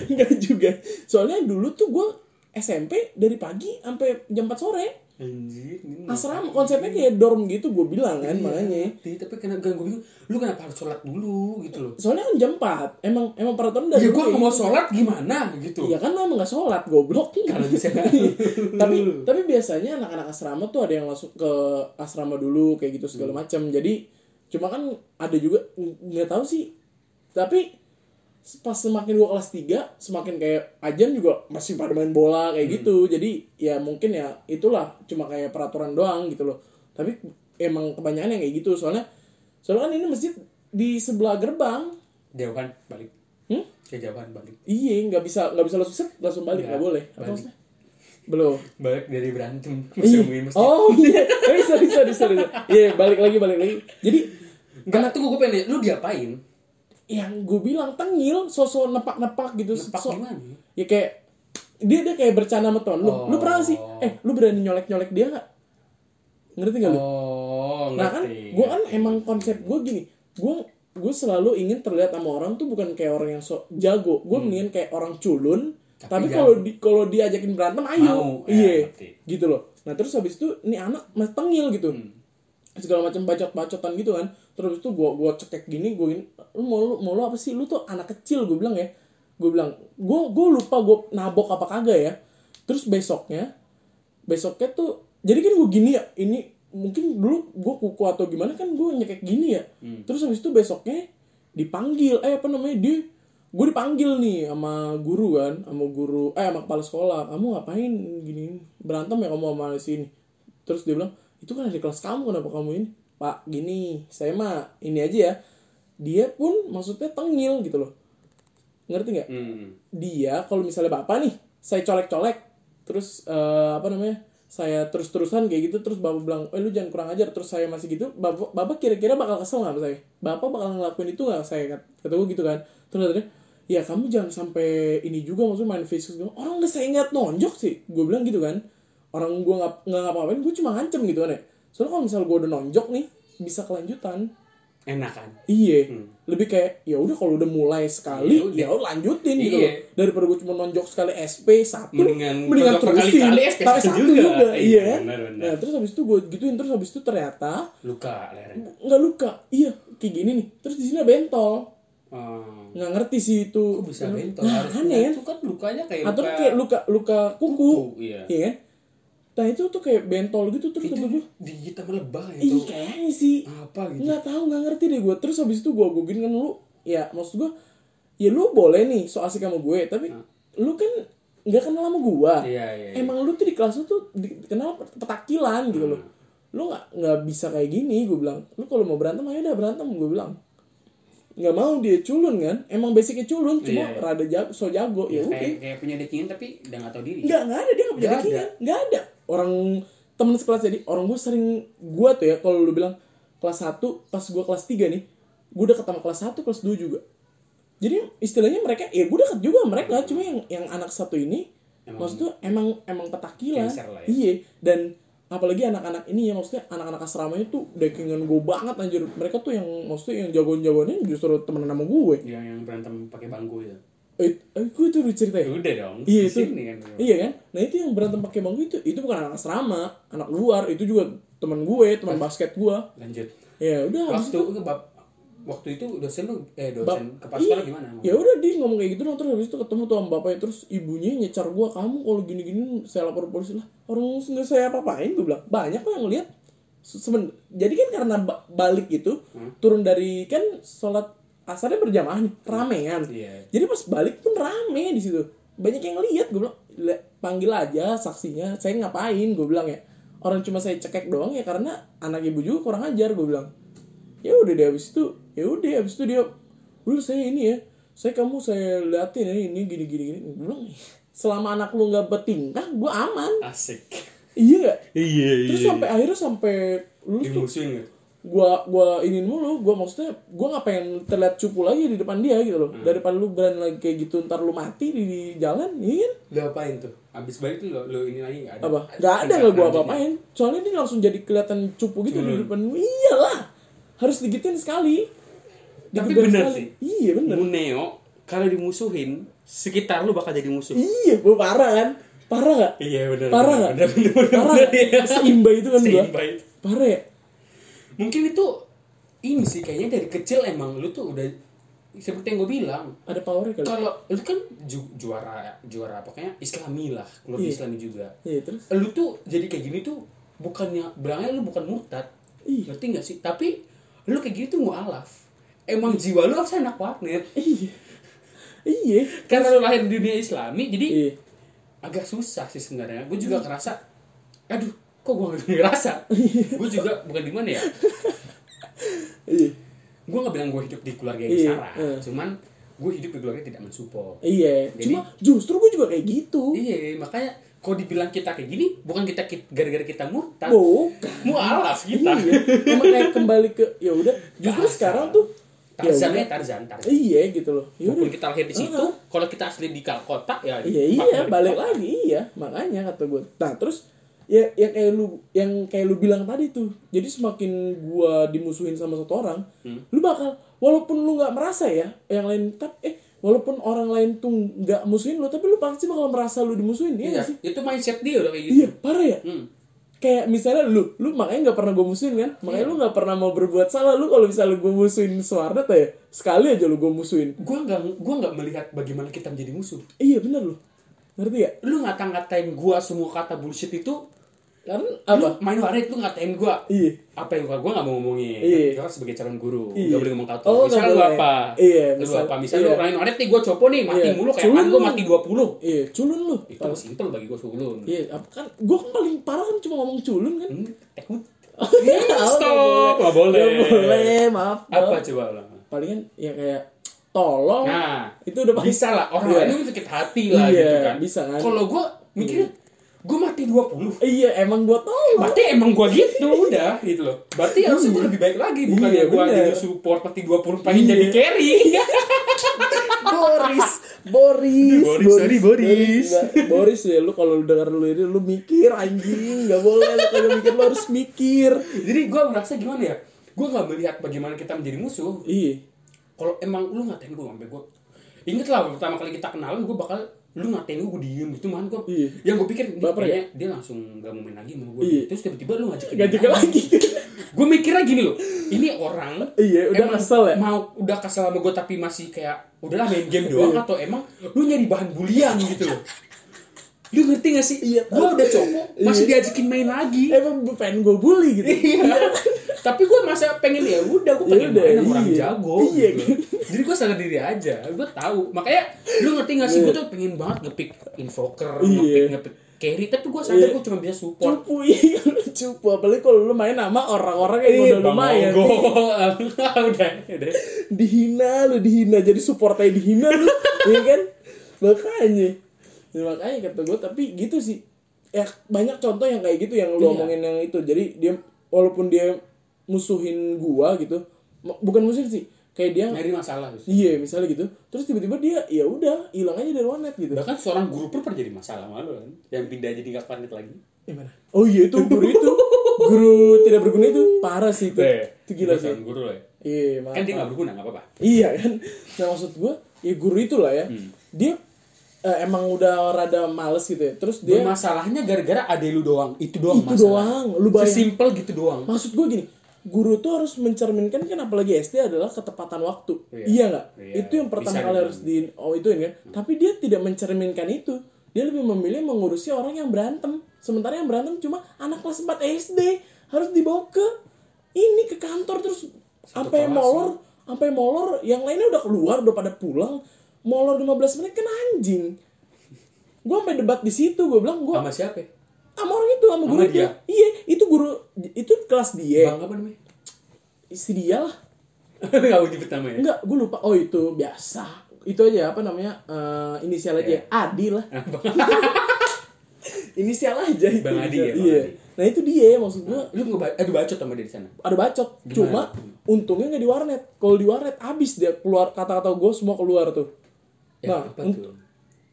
Enggak juga. Soalnya dulu tuh gue SMP dari pagi sampai jam 4 sore. Anjir, ini Asrama konsepnya kayak dorm gitu gue bilang kan makanya. Iya, tapi kenapa gue bingung, lu kenapa harus sholat dulu gitu loh? Soalnya kan jam 4. Emang emang peraturan dari Ya gue mau kayak sholat gimana gitu. gitu. Iya kan lo emang gak sholat goblok. Kalau bisa tapi tapi biasanya anak-anak asrama tuh ada yang langsung ke asrama dulu kayak gitu segala macam. Jadi cuma kan ada juga ng- nggak tahu sih. Tapi pas semakin gua kelas 3 semakin kayak ajan juga masih pada main bola kayak gitu. Jadi ya mungkin ya itulah cuma kayak peraturan doang gitu loh. Tapi emang kebanyakan yang kayak gitu soalnya soalnya kan ini masjid di sebelah gerbang. jauhan balik. Hmm? Kejauhan balik. Iya, nggak bisa nggak bisa langsung set langsung balik Nggak, nggak boleh. Apa balik. Belum. Balik dari berantem. Iya. Masih ngomongin masjid. Oh iya, sorry sorry sorry. Iya balik lagi balik lagi. Jadi Enggak, tuh gue pengen lu diapain? Yang gue bilang tengil, sosok nepak-nepak gitu. Nepak so- gimana? Ya kayak dia dia kayak bercanda sama teman lu. Lu Oh. pernah sih? Eh, lu berani nyolek nyolek dia nggak? Ngerti nggak lu? Oh, Nah kan, ngerti. gue kan emang konsep gue gini. Gue gue selalu ingin terlihat sama orang tuh bukan kayak orang yang sok jago. Gue mendingan kayak orang culun. Hmm. Tapi kalau di kalau diajakin berantem, ayo. Ya, Iya, ngerti. gitu loh. Nah terus habis itu ini anak mas tengil gitu. Hmm. segala macam bacot-bacotan gitu kan terus itu gua gua cekek gini gua gini lu mau lu mau lu apa sih? Lu tuh anak kecil gue bilang ya. Gue bilang gua gua lupa gua nabok apa kagak ya. Terus besoknya besoknya tuh jadi kan gue gini ya ini mungkin dulu gue kuku atau gimana kan gue nyekek gini ya. Terus habis itu besoknya dipanggil eh apa namanya dia gue dipanggil nih sama guru kan sama guru eh sama kepala sekolah kamu ngapain gini? Berantem ya kamu sama sini terus dia bilang itu kan ada kelas kamu kenapa kamu ini pak gini saya mah ini aja ya. Dia pun maksudnya tengil gitu loh. Ngerti nggak? Hmm. dia kalau misalnya bapak nih saya colek-colek terus eh, apa namanya saya terus-terusan kayak gitu terus bapak bilang eh lu jangan kurang ajar. Terus saya masih gitu bapak bapak kira-kira bakal kesel nggak saya? Bapak bakal ngelakuin itu nggak? Saya kata, gue gitu kan. Terus katanya ya kamu jangan sampai ini juga maksudnya main Facebook orang nggak saya ingat nonjok sih. Gue bilang gitu kan. Orang gue nggak nggak ngapa-ngapain gue cuma ngancem gitu kan ya soalnya kalau misalnya gue udah nonjok nih bisa kelanjutan Enak kan? Iya, Hmm. lebih kayak ya udah kalau udah mulai sekali Ya udah. ya lanjutin gitu Iya. loh. Daripada gue cuma nonjok sekali SP satu, Mendingan mendingan terusin SP tapi satu satu juga. juga, Iya, iya kan? Nah terus habis itu gue gituin terus habis itu ternyata Luka lehernya. nggak luka, iya kayak gini nih. Terus di sini bentol, Oh. nggak ngerti sih itu. Kok bisa bentol? Nah, Harusnya aneh kan? itu kan lukanya kayak Atau luka kayak luka luka kuku, kuku, iya. iya kan? Nah itu tuh kayak bentol gitu terus Itu kata gue, digigit sama lebah ih itu. kayaknya sih. Apa gitu? nggak tahu nggak ngerti deh gue terus habis itu gue gini kan lu ya maksud gue ya lu boleh nih so asik sama gue tapi lu kan nggak kenal sama gue Iya, iya, iya. emang lu tuh di kelas lu tuh dikenal petakilan gitu loh. Lu nggak nggak bisa kayak gini gue bilang. Lu kalau mau berantem ayo udah berantem gue bilang nggak mau dia culun kan? Emang basicnya culun cuma Iya. rada jago so jago ya udah. kayak kayak punya dekingan tapi udah nggak tahu diri. Nggak nggak ada dia nggak punya backingan nggak ada. Orang temen sekelas jadi orang gue sering gue tuh ya kalau lu bilang kelas 1 pas gue kelas 3 nih gue deket sama kelas 1 kelas 2 juga. Jadi istilahnya mereka ya gue deket juga mereka cuma yang yang anak satu ini Emang- maksudnya emang emang petakilan. ya. iya dan apalagi anak-anak ini ya maksudnya anak-anak asramanya tuh dekingan gue banget anjir mereka tuh yang maksudnya yang jagoan-jagoannya justru temenan sama gue yang yang berantem pakai bangku itu eh, eh gue tuh udah cerita ya udah dong Iya itu. sini kan Iya kan? Nah itu yang berantem pakai bangku itu itu bukan anak asrama, anak luar. Itu juga teman gue, teman basket gue. lanjut Ya udah waktu itu. itu bab waktu itu dosen lu eh dosen kepala sekolah iya. gimana Ya udah dia ngomong kayak gitu dong terus habis itu ketemu tuh sama bapaknya terus ibunya nyecar gue kamu kalau gini-gini saya lapor polisi lah orang nggak saya apa-apain gue bilang banyak kok yang ngeliat Se- seben jadi kan karena ba- balik itu Hmm. turun dari kan sholat asarnya berjamaah nih ramean iya Jadi pas balik pun rame di situ. Banyak yang lihat gue bilang, "Le- panggil aja saksinya. Saya ngapain? Gue bilang ya. Orang cuma saya cekek doang ya karena anak ibu juga kurang ajar gue bilang. Ya udah deh habis itu, ya udah habis itu dia, dulu saya ini ya, saya kamu saya liatin ya ini gini gini gini. Gue bilang, selama anak lu nggak bertingkah, gue aman. asik. Iya gak? iya Terus sampai akhirnya sampai lulus tuh. Gitu gua gua ingin mulu gua maksudnya gua nggak pengen terlihat cupu lagi di depan dia gitu loh. Daripada lu berani lagi kayak gitu ntar lu mati di, di jalan iya kan? Lu apain tuh? Abis balik tuh lo, lo ini lagi nggak ada? Apa? Nggak ada nggak gua lanjutnya. apa-apain. Soalnya dia langsung jadi kelihatan cupu gitu di depan gua. Iyalah harus digituin sekali. Tapi bener sekali. sih. iya bener. Muneo kalau dimusuhin sekitar lu bakal jadi musuh iya gua parah kan? Parah nggak? Iya benar parah benar benar benar parah seimba itu kan Seimba itu. parah ya? Mungkin itu ini sih kayaknya dari kecil emang lu tuh udah seperti yang gue bilang. Ada powernya kali. Kalau lu kan ju- juara juara apa kayaknya islami lah klub Iya. islami juga. Iya terus? Lu tuh jadi kayak gini tuh bukannya bilangnya lu bukan murtad. Iya. ngerti gak sih? Tapi lu kayak gitu mualaf emang jiwa lu harusnya anak warnet iya. Iya. Karena lu lahir di dunia islami jadi iya. agak susah sih sebenarnya. Gue juga ngerasa aduh kok gue gak ngerasa? Gue juga bukan di mana ya? Iya. Gue gak bilang gue hidup di keluarga yang Iya, iya. cuman gue hidup di keluarga yang tidak mensupport. Iya, Jadi- cuma justru gue juga kayak gitu. iya makanya kalau dibilang kita kayak gini bukan kita kit- gara-gara kita murtad Bukan. mualaf kita Iya, kayak kembali ke ya udah. Justru Tarzan. sekarang tuh ya Tarzan ya Tarzan Tarzan Iya gitu loh. Ya walaupun kita lahir di situ kalau kita asli di Kalkota ya Iya iya balik kota. lagi iya makanya kata gue. Nah terus ya yang kayak lu yang kayak lu bilang tadi tuh. Jadi semakin gua dimusuhin sama satu orang, Hmm. lu bakal walaupun lu nggak merasa ya yang lain tapi eh walaupun orang lain tuh nggak musuhin lu tapi lu pasti bakal merasa lu dimusuhin iya Iya, sih? itu mindset dia udah kayak gitu. Iya parah ya. Hmm. kayak misalnya lu lu makanya nggak pernah gue musuhin kan? Makanya lu nggak pernah mau berbuat salah. Lu kalau misalnya gue musuhin tuh ya sekali aja lu gue musuhin. Gue nggak gua nggak melihat bagaimana kita menjadi musuh. Iya bener lu. Ngerti ya lu ngata-ngatain gua semua kata bullshit itu kan lu apa? main waret lu ngatain gua. Iya. Apa yang gua gua nggak mau ngomongin. Iya. Gua kan sebagai calon guru Iya. nggak boleh ngomong kata Oh, misal nggak lu apa? Iya, lu misal- apa? Misal iya. lu main waret nih gua copo nih mati Iya. mulu kayak Culun. apaan gua lu. mati 20 iya culun lu. Itu mah simpel bagi gua sulun iya apa kan gue kan paling parah kan cuma ngomong culun kan. Hmm, tekut. Nggak stop. nggak boleh. Nggak boleh maaf apa coba ulang palingan ya kayak tolong. Nah itu udah paling bisa lah. Orang Iya. lain itu sakit hati lah Iya, gitu kan. bisa. Kan. kalau gua mikirnya gua mati 20 iya emang gue tolong Berarti emang gua gitu udah gitu loh. Berarti harusnya gua lebih baik lagi bukan Iya, gua bener. jadi support peti 20 pengen Iya. jadi carry. Boris, Boris, Boris, sorry, Boris. Nggak, Boris ya, lu kalau lu dengar lu ini lu mikir anjing, nggak boleh lu kagak mikir lu harus mikir. jadi gua merasa gimana ya? Gua nggak melihat bagaimana kita menjadi musuh. Iya, Kalau emang lu ngatain gua sampai gua Ingat lah pertama kali kita kenalan gua bakal lu ngatain gua, gua diem gitu man gua Iya. yang gua pikir Baper kayaknya dia langsung gak mau main lagi sama gua Iya. terus tiba-tiba lu ngajakin ngajakin main lagi. gue mikirnya gini loh ini orang Iya, udah kesel ya? mau udah kesel sama gue tapi masih kayak udahlah main game doang Iya. atau emang lu nyari bahan bulian gitu loh lu ngerti gak sih Iya, gue udah cowok masih diajakin main lagi Emang gue pengen gue bully gitu. iya tapi gue masa pengen ya udah gue pengen Yaudah, main sama orang iya. jago Iya, gitu. jadi gue sadar diri aja gue tahu. Makanya lu ngerti gak sih gue tuh pengen banget ngepik invoker Iya. ngepik ngepik carry. Tapi gue sadar Iya. gue cuma bisa support. Cupu iya cupu. Apalagi kalau lu main sama orang-orang yang Iya, udah lumayan. Udah udah. Dihina lu dihina. Jadi supportnya dihina lu ya kan? Makanya. Ya, makanya kata gue tapi gitu sih. Ya banyak contoh yang kayak gitu yang lu Iya. omongin yang itu. Jadi dia walaupun dia musuhin gua gitu bukan musuhin sih kayak dia nyari masalah Yus. iya misalnya gitu terus tiba-tiba dia ya udah hilang aja dari warnet gitu bahkan seorang guru pun pernah jadi masalah malu kan yang pindah jadi nggak planet lagi gimana oh iya itu guru itu guru tidak berguna itu parah sih itu itu gila sih guru lah ya. iya kan dia maaf. nggak berguna nggak apa-apa Iya kan. Nah maksud gue, ya guru itulah ya. Hmm. Dia eh, emang udah rada males gitu ya. Terus dia masalahnya gara-gara ade lu doang itu doang itu doang. Lu bayang. sesimpel gitu doang Maksud gue gini, guru tuh harus mencerminkan kan apalagi SD adalah ketepatan waktu. Iya. Iya nggak? Iya. Itu yang pertama kali harus di oh itu kan. Tapi dia tidak mencerminkan itu. Dia lebih memilih mengurusi orang yang berantem. Sementara yang berantem cuma anak kelas 4 SD harus dibawa ke ini ke kantor terus sampai molor, sampai molor yang lainnya udah keluar udah pada pulang. Molor 15 menit kan anjing. Gue sampai debat di situ, gue bilang gue sama siapa ya? Sama orang itu sama guru Sama dia? Iya, itu guru itu kelas dia. bang apa namanya Istri dia lah. nggak mau nyebut namanya Enggak, gue lupa. Oh itu biasa. Itu aja apa namanya? eh, inisial aja. Iya. Adi lah. inisial aja itu. Bang Adi ya, Bang Iya. Adi. Nah itu dia maksud gue. lu nggak aduh bacot sama dia di sana Ada bacot. Cuma untungnya nggak di warnet. Kalau di warnet abis dia keluar kata-kata gue semua keluar tuh. ya, Nah, apa tuh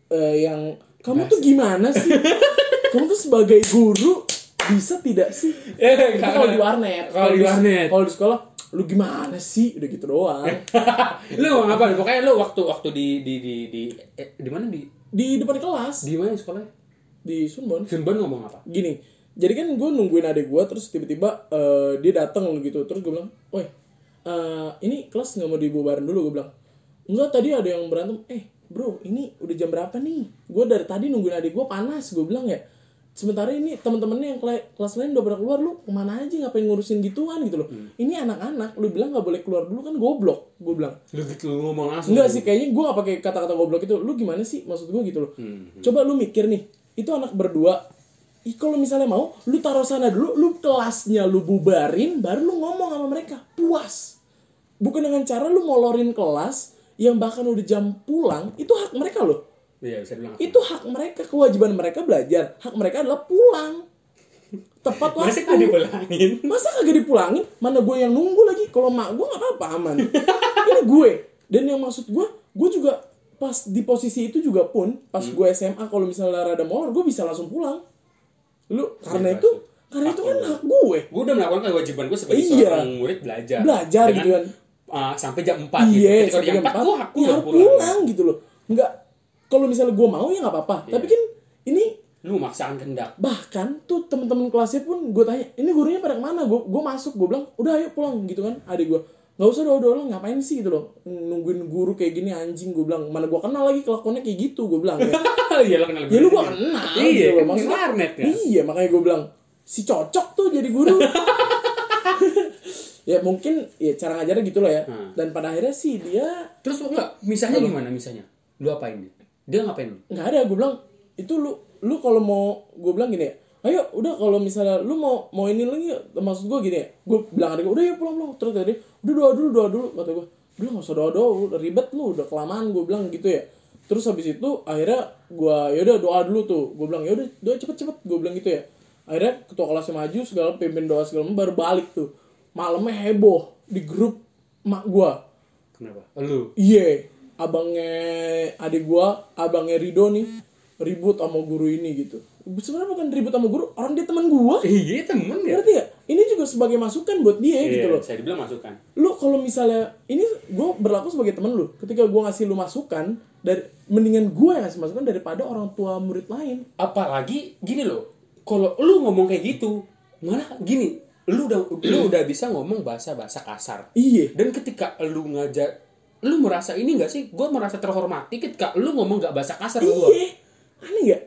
eh, yang kamu tuh gimana sih? Kamu tuh sebagai guru bisa tidak sih? Eh, Itu kalau di warnet. Kalau di warnet. Kalau di sekolah, lu gimana sih? Udah gitu doang. lu ngomong apa pokoknya lu waktu waktu di di di di eh, di mana di di depan kelas di mana sekolahnya di Sunbon. Sunban ngomong apa Gini, jadi kan gue nungguin adik gue terus tiba-tiba eh, dia datang gitu terus gue bilang, woi eh, ini kelas nggak mau dibubarin dulu gue bilang. Enggak tadi ada yang berantem. Eh bro ini udah jam berapa nih? Gue dari tadi nungguin adik gue panas gue bilang ya. Sementara ini teman-temannya yang kela- kelas lain udah pada keluar lu ke mana aja ngapain ngurusin gituan gitu loh. Ini anak-anak lu bilang nggak boleh keluar dulu kan goblok gue bilang. lu gitu lu ngomong langsung Enggak sih, kayaknya gue gak pakai kata-kata goblok itu. Lu gimana sih? Maksud gue gitu loh. Coba lu mikir nih, itu anak berdua. Ih, kalau misalnya mau, lu taruh sana dulu, lu kelasnya lu bubarin, baru lu ngomong sama mereka. Puas. Bukan dengan cara lu molorin kelas yang bahkan udah jam pulang, itu hak mereka loh. Iya bisa bilang Itu hak mereka, kewajiban mereka belajar. Hak mereka adalah pulang. Tepat waktu. masih tadi pulangin Masa kagak dipulangin? Mana gue yang nunggu lagi? Kalau mak gue gak apa-apa aman. Ini gue. Dan yang maksud gue, gue juga pas di posisi itu juga pun, pas Hmm. gue SMA kalau misalnya rada molor, gue bisa langsung pulang. Lu karena Bebas itu, karena itu kan Hak hak gue. gue udah melakukan kewajiban gue sebagai Iya. seorang murid belajar Belajar Dengan, gitu kan. uh, sampai jam 4 gitu Iya, ketika sampai jam jam 4 empat, gue aku ya baru harus pulang, pulang gitu loh. Enggak, kalau misalnya gue mau ya nggak apa-apa. Iya. Tapi kan ini lu memaksakan kehendak bahkan tuh teman-teman kelasnya pun gue tanya ini gurunya pada ke mana? Gue gue masuk gue bilang udah ayo pulang gitu kan. Adik gue nggak usah doa doa ngapain sih? Gitu loh. Nungguin guru kayak gini anjing gue bilang. Mana gue kenal lagi kelakuannya kayak gitu gue bilang. Ya, iya lo kenal ya lu gue kenal iya gitu loh. kan warnet kan iya makanya gue bilang si cocok tuh jadi guru. Ya mungkin ya cara ngajarnya gitu lah ya. Hmm. dan pada akhirnya sih dia terus enggak misalnya gimana misalnya lu apain dia dia ngapain? Nggak ada gue bilang itu lu lu kalau mau gue bilang gini ya ayo udah kalau misalnya lu mau mau ini lagi maksud gue gini ya gue bilang ada udah ya pulang pulang. Terus tadi udah doa dulu doa dulu kata gue udah nggak usah doa doa udah ribet lu udah kelamaan gue bilang gitu ya. Terus habis itu akhirnya gue yaudah doa dulu tuh. Gue bilang yaudah doa cepet cepet gue bilang gitu ya. Akhirnya ketua kelasnya maju segala pimpin doa segala macam, baru balik tuh. Malamnya heboh di grup mak gue kenapa? Lu? Iya, abangnya adik gua, abangnya Rido nih ribut sama guru ini gitu. Sebenarnya bukan ribut sama guru, orang dia teman gua. iya temen ya Ngerti gak? Ini juga sebagai masukan buat dia gitu loh. saya dibilang masukan Lu kalau misalnya ini gua berlaku sebagai teman lu. Ketika gua ngasih lu masukan dari mendingan gua yang ngasih masukan daripada orang tua murid lain. apalagi gini loh kalau lu ngomong kayak gitu malah gini lu udah lu udah bisa ngomong bahasa bahasa kasar Iya. dan ketika lu ngajar lu merasa ini gak sih gue merasa terhormati ketika lu ngomong gak bahasa kasar ke gue Iya. Aneh gak?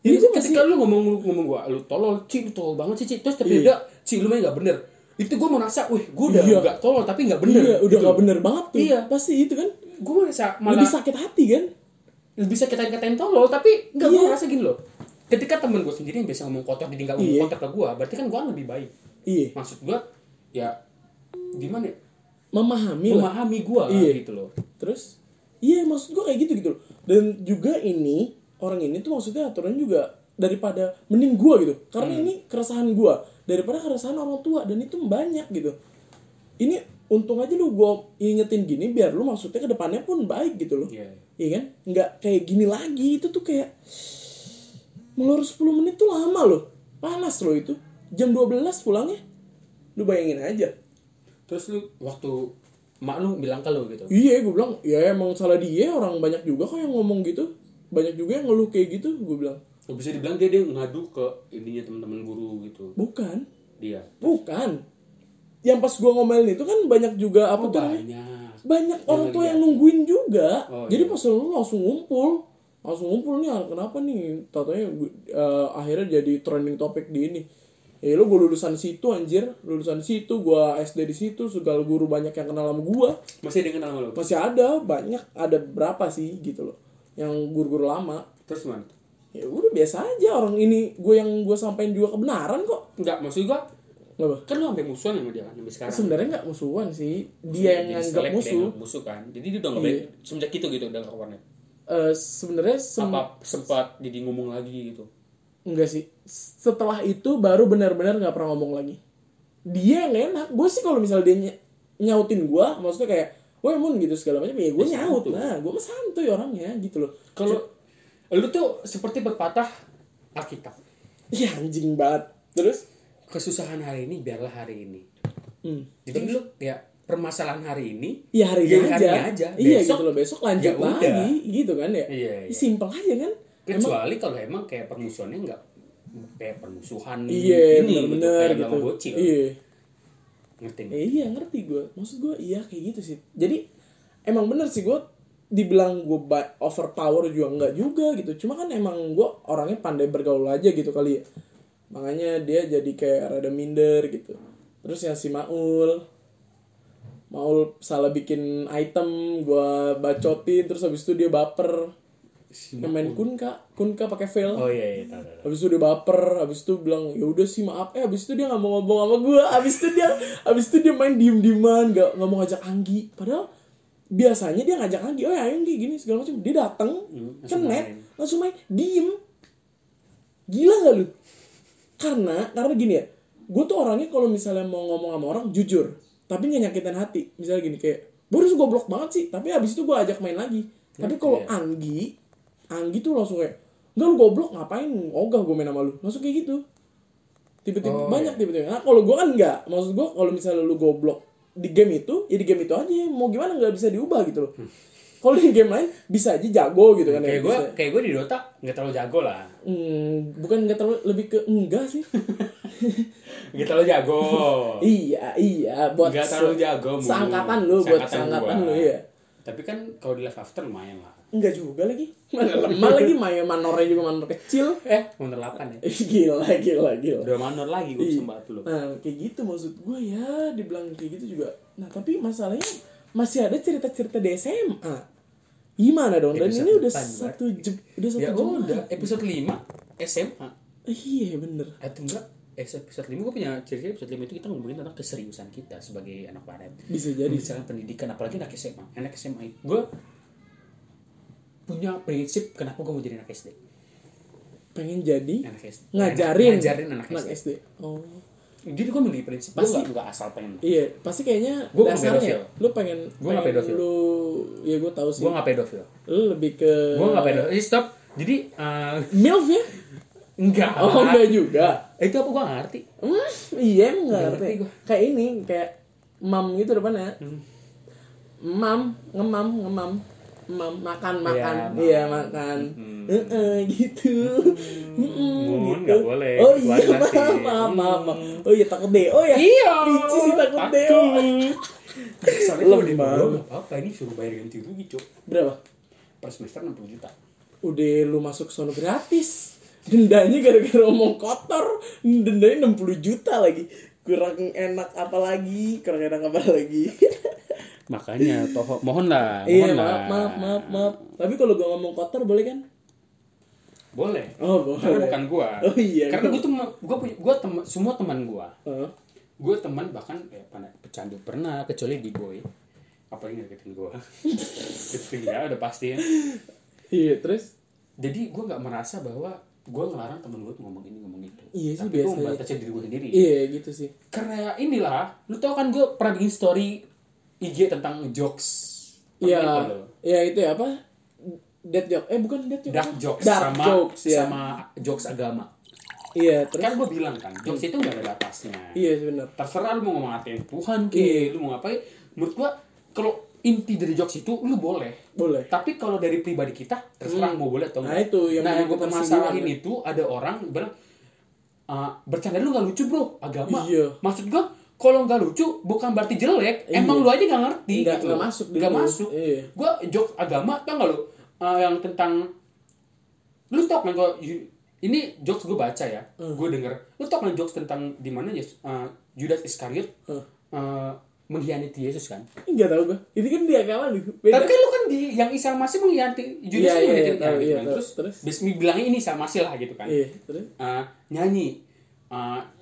Jadi Ini masih ketika lu ngomong ngomong gua, lu tolol, ci, lu tolol banget sih, ci. Terus tapi Iya. udah, ci, lu main gak bener. Itu gua merasa, wih, gua udah Iya. gak tolol, tapi gak bener. Iya, udah gitu. gak bener banget tuh. Iya. Pasti itu kan. Gua merasa malah Lebih sakit hati kan? bisa kita katain tolol, tapi gak Iya. merasa gini loh. ketika temen gue sendiri yang biasa ngomong kotor jadi nggak ngomong Iya. kotor ke gue berarti kan gue lebih baik iya maksud gue ya gimana ya? Memahami memahami gue Iya. gitu loh. Terus? Iya maksud gue kayak gitu gitu loh. Dan juga ini orang ini tuh maksudnya aturan juga daripada mending gue gitu. Karena ini keresahan gue daripada keresahan orang tua. Dan itu banyak gitu. Ini untung aja lu gue ingetin gini biar lu maksudnya ke depannya pun baik gitu loh. Iya. Iya kan? Nggak kayak gini lagi. Itu tuh kayak melur 10 menit tuh lama loh. Panas loh itu. Jam 12 pulangnya. Lu bayangin aja terus lu waktu mak lu bilang ke lu gitu Iya, gue bilang, ya emang salah dia, orang banyak juga kok yang ngomong gitu. Banyak juga yang ngeluh kayak gitu, gue bilang. bisa dibilang dia dia ngadu ke ininya teman-teman guru gitu Bukan, dia bukan. Yang pas gue ngomelin itu kan banyak juga apa oh, tuh namanya? banyak Banyak orang tua yang nungguin juga. Oh, Jadi iya. pas lu langsung ngumpul. Langsung ngumpul nih, ah, kenapa nih? Tatanya eh, akhirnya jadi trending topik di ini. Ya lu gue lulusan situ anjir, lulusan situ, gue SD di situ, segala guru banyak yang kenal sama gue. masih ada yang kenal sama lu? Masih ada, banyak, ada berapa sih gitu loh. Yang guru-guru lama. terus mana ya udah biasa aja. Orang ini gue yang gue sampaikan juga kebenaran kok. Enggak, maksud gua nggak apa? kan lu sampai musuhan sama dia kan sampai sekarang. Sebenarnya nggak musuhan sih. Dia yang nganggap selek, dia musuh. musuh kan. Jadi dia udah nggak Iya. baik semenjak itu gitu udah nggak warnet Eh, sebenarnya sem- apa sempat jadi ngomong lagi gitu enggak sih. Setelah itu baru benar-benar nggak pernah ngomong lagi. Dia yang enak. Gue sih kalau misalnya dia ny- nyautin gue maksudnya kayak woi mun gitu segala macam ya gue Ya, nyaut. Nah gue mah santuy orangnya gitu loh. Kalau lu tuh seperti berpatah Alkitab. Iya anjing banget. Terus? Kesusahan hari ini biarlah hari ini. Hmm. jadi lu ya permasalahan hari ini ya hari Ya, ini aja. aja. iya Besok, gitu loh. Besok lanjut ya udah. lagi gitu kan ya. Iya, iya. simpel aja kan kecuali kalau emang kayak permusuhannya nggak kayak permusuhan iya ini gitu, kayak gitu, dalam bocil. Iya. Ngerti? Eh, iya ngerti gue maksud gue iya kayak gitu sih. Jadi emang bener sih gue dibilang gue overpower juga enggak juga gitu. Cuma kan emang gue orangnya pandai bergaul aja gitu kali ya. Makanya dia jadi kayak rada minder gitu. Terus yang si Maul. Maul salah bikin item gue bacotin terus habis itu dia baper yang main kunka kunka pakai fail oh iya iya tahu tahu. Habis itu dia baper, habis itu bilang ya udah sih maaf. Eh habis itu dia nggak mau ngomong sama gue. Habis itu dia, habis itu dia main diem dieman, nggak nggak mau ngajak Anggi. Padahal biasanya dia ngajak Anggi, oh ya Anggi gini segala macam. Dia datang, Hmm, langsung main. langsung main, diem. Gila gak lu? Karena, karena gini ya, gue tuh orangnya kalau misalnya mau ngomong sama orang jujur, tapi nggak nyakitin hati. Misalnya gini kayak, Boris goblok banget sih, tapi habis itu gue ajak main lagi. Tapi kalau Iya. Anggi, Anggi tuh langsung kayak, enggak lu goblok ngapain ogah gue main sama lu. Langsung kayak gitu. Tiba-tiba Oh, banyak iya. tiba-tiba. Nah, kalau gue kan enggak. Maksud gue kalau misalnya lu goblok di game itu, ya di game itu aja. Mau gimana nggak bisa diubah gitu loh. Kalau di game lain bisa aja jago gitu kan ya. kayak gue Bisa. kayak gue di Dota nggak terlalu jago lah Hmm, bukan nggak terlalu lebih ke enggak sih. nggak terlalu jago iya, iya buat nggak terlalu jago Mu. seangkatan lu buat seangkatan lu ya. tapi kan kalau di live after lumayan lah Enggak juga lagi. Mana lemah lagi main manornya juga manor kecil. eh mundur 8 ya gila, gila, gila. udah manor lagi gue Iya. sembah lu Nah, kayak gitu maksud gue ya, dibilang kayak gitu juga. Nah, tapi masalahnya masih ada cerita-cerita di SMA. Gimana dong? Dan Episode ini udah depan, satu jam, udah satu ya jam. udah episode 5 SMA Iya, bener. atau enggak eh, episode 5 gue punya cerita episode 5 itu kita ngomongin tentang keseriusan kita sebagai anak barat Bisa jadi. membicarakan pendidikan apalagi anak SMA anak SMA gue punya prinsip kenapa gue mau jadi anak SD Pengen jadi anak SD ngajarin ngajarin anak, anak SD. SD. Oh. jadi gue memiliki prinsip gue Pasti. gak, nggak asal pengen Iya, pasti kayaknya nggak dasarnya pedofil. lu pengen nggak pengen pedofil. Lu ya gue tahu sih. gue gak pedofil Lu lebih ke gue gak pedofil eh, stop jadi eh, MILF ya? enggak Oh, enggak juga. itu apa gue gak ngerti Hmm, iya emang nggak Nggak ngerti. Kayak ini, kayak mam gitu depannya. Mam, ngemam, ngemam, mam, makan, makan, mam. iya makan, Heeh, gitu, Heeh, Mun, gitu. nggak boleh. Oh iya, maaf, maaf, maaf, maaf. Oh iya takut deh, oh ya. iya Pici sih takut deh. oh. Soalnya kalau di apa-apa ini suruh bayar ganti rugi cok Berapa? per semester 60 juta Udah lu masuk sono gratis. Dendanya gara-gara omong kotor, dendanya 60 juta lagi. Kurang enak apa lagi? Kurang enak apa lagi? makanya toh mohon lah Iya mohon maaf lah. maaf maaf maaf. Tapi kalau gue ngomong kotor boleh kan? boleh Oh, karena boleh. bukan gua Oh, iya. karena gua tuh gua punya gua teman semua teman gua Heeh. gue teman bahkan ya pernah pecandu pernah kecuali di boy apa yang ngedeketin gue itu ya udah pasti ya Iya, terus jadi gue nggak merasa bahwa gue ngelarang temen gue tuh ngomong ini ngomong itu Iya sih, tapi gue biasa, membatasi diri gue sendiri iya gitu sih. karena inilah lu tau kan gue pernah bikin story IG tentang jokes Iya. Iya itu ya apa? Dead joke. Eh bukan dead joke. dark apa? jokes Dark sama jokes ya. sama jokes agama Iya, terus kan gue bilang kan jokes itu nggak ada batasnya Iya benar. terserah lu mau ngatain Tuhan ke Iya. lu mau ngapain menurut gua kalau inti dari jokes itu lu boleh Boleh. tapi kalau dari pribadi kita terserah mau boleh atau Nah, enggak itu yang nah yang gue permasalahin itu ada orang bilang "Ah, bercanda lu nggak lucu bro agama Iya. maksud gua kalau nggak lucu bukan berarti jelek Iya. emang lu aja nggak ngerti Nggak- gitu nggak masuk nggak masuk Iya. gua jokes agama tau nggak lu Ah, yang tentang lu tau kan kalau ini jokes gue baca ya Hmm. gue denger lu tau kan jokes tentang di mana Yes- ah, Judas Iskariot Hah. ah, mengkhianati Yesus kan Enggak tahu gua. Itu kan di agama lu. Beda. tapi kan lu kan di yang Isa Masih mengkhianati Judas Iya, kan iya, iya, kan, tahu, gitu iya, kan. terus Terus? Bismi bilangnya ini Isa Masih lah gitu kan Iya, terus. Ah, nyanyi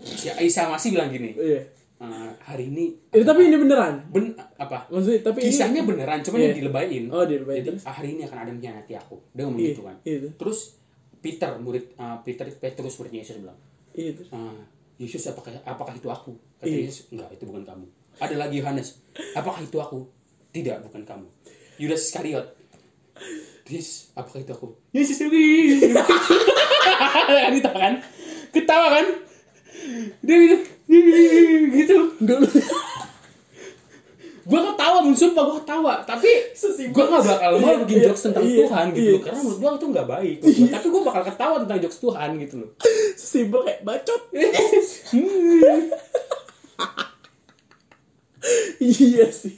si Isa Masih bilang gini Iya. Ah, hari ini Itu tapi ini beneran. ben apa Maksudnya tapi kisahnya ini beneran cuman Iya. yang dilebayin Oh, dilebayin, jadi terus? "Ah, hari ini akan ada yang mengkhianati aku dia ngomong Iya, gitu kan iya. terus Peter murid ah, Peter Petrus murid Yesus bilang Iya, terus. Ah, Yesus apakah apakah itu aku? Kata Iya. Yesus, enggak, itu bukan kamu. Ada lagi Yohanes, apakah itu aku? Tidak, bukan kamu. Yudas Iskariot. Yesus, apakah itu aku? Yesus lagi. kan? Ketawa kan? Dia gitu, gitu. Enggak lu. Gue ketawa, mun sumpah gue ketawa. Tapi gue gak bakal mau Iya, bikin iya, jokes tentang iya, Tuhan gitu iya. Karena menurut gue itu gak baik. gua. Tapi gue bakal ketawa tentang jokes Tuhan gitu loh. Simpel kayak bacot. iya sih.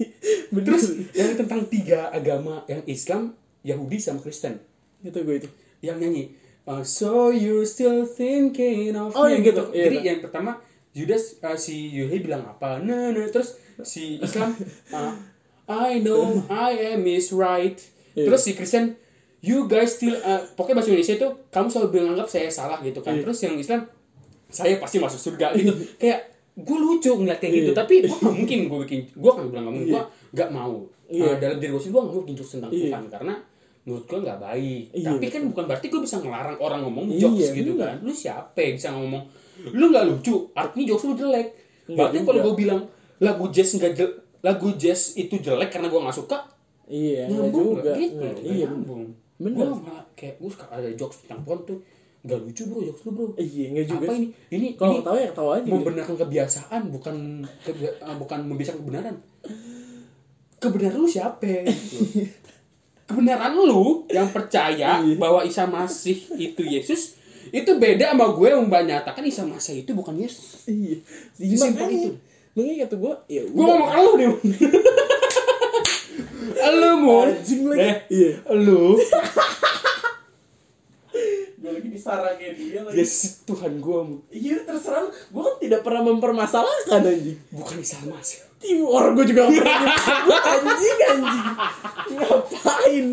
Bener. Terus yang tentang tiga agama yang Islam, Yahudi sama Kristen itu gue itu. yang nyanyi uh, So you still thinking of Oh, me yang gitu. Iya, Jadi iya. yang pertama Judas uh, si Yahudi bilang apa? Nah, nah. terus si Islam uh, I know I am is right. Iya. Terus si Kristen You guys still uh, pokoknya bahasa Indonesia itu kamu selalu menganggap saya salah gitu kan. Iya. Terus yang Islam saya pasti masuk surga gitu. Kayak gue lucu ngeliat kayak gitu, Iya. tapi gue gak mungkin gue bikin, gue kan bilang gak mungkin, gue gak mau. Iya. Uh, dalam diri gue sendiri gue gak mau bikin jokes tentang Iya. Tuhan karena menurut gue nggak baik. Iya, tapi kan bukan berarti gue bisa ngelarang orang ngomong Iya, jokes gitu kan. Lu siapa yang bisa ngomong, lu nggak lucu, artinya jokes lu jelek. Berarti kalau gue bilang lagu jazz nggak jel- lagu jazz itu jelek karena gue nggak suka, Iya, nyambung juga. nggak? Gitu, Nggak, nggak Iya, nyambung. Bener. Gue malah kayak gue suka ada jokes tentang Tuhan tuh nggak lucu bro jokes lu bro. Iya, enggak juga. Apa ini? Ini Kalau ketawa ya ketawa aja. membenarkan kebiasaan bukan kebia- ah, bukan membiasakan kebenaran. Kebenaran lu siapa? Gitu. kebenaran lu yang percaya Iya. bahwa Isa Masih itu Yesus itu beda sama gue yang menyatakan Isa Masih itu bukan Yesus. Iya. Makanya, itu. makanya kata gue, ya Gue ngomong lu nih. Lu mau? Anjing lagi. Eh, Iya. lu. Gue lagi disarang kayak dia lagi. Yesus Tuhan gue Iya terserah. Gue kan tidak pernah mempermasalahkan anjing. bukan Isa Masih. Tim orang gue juga anjing anjing. Ngapain?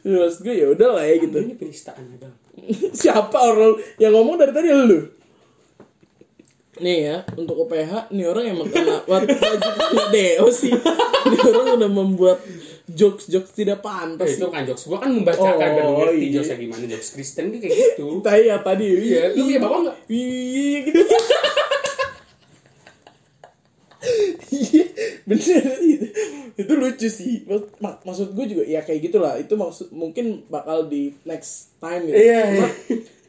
Ya, Maksud gue ya udah lah ya gitu. Ini penistaan agama. Siapa orang yang ngomong dari tadi lu? Nih ya, untuk UPH, nih orang emang kena wajib kena DO sih. Nih orang udah membuat jokes-jokes tidak Eh, pantas. itu kan jokes. Gue kan membacakan Oh, lu ngerti iya. jokesnya gimana. Jokes Kristen kayak gitu. Tadi ya tadi. Iya, lu punya bapak nggak? Iya gitu. bener itu. Itu lucu sih. Mak- mak- maksud gue juga ya kayak gitulah. Itu maksud mungkin bakal di next time gitu. Iya, Cuma, iya.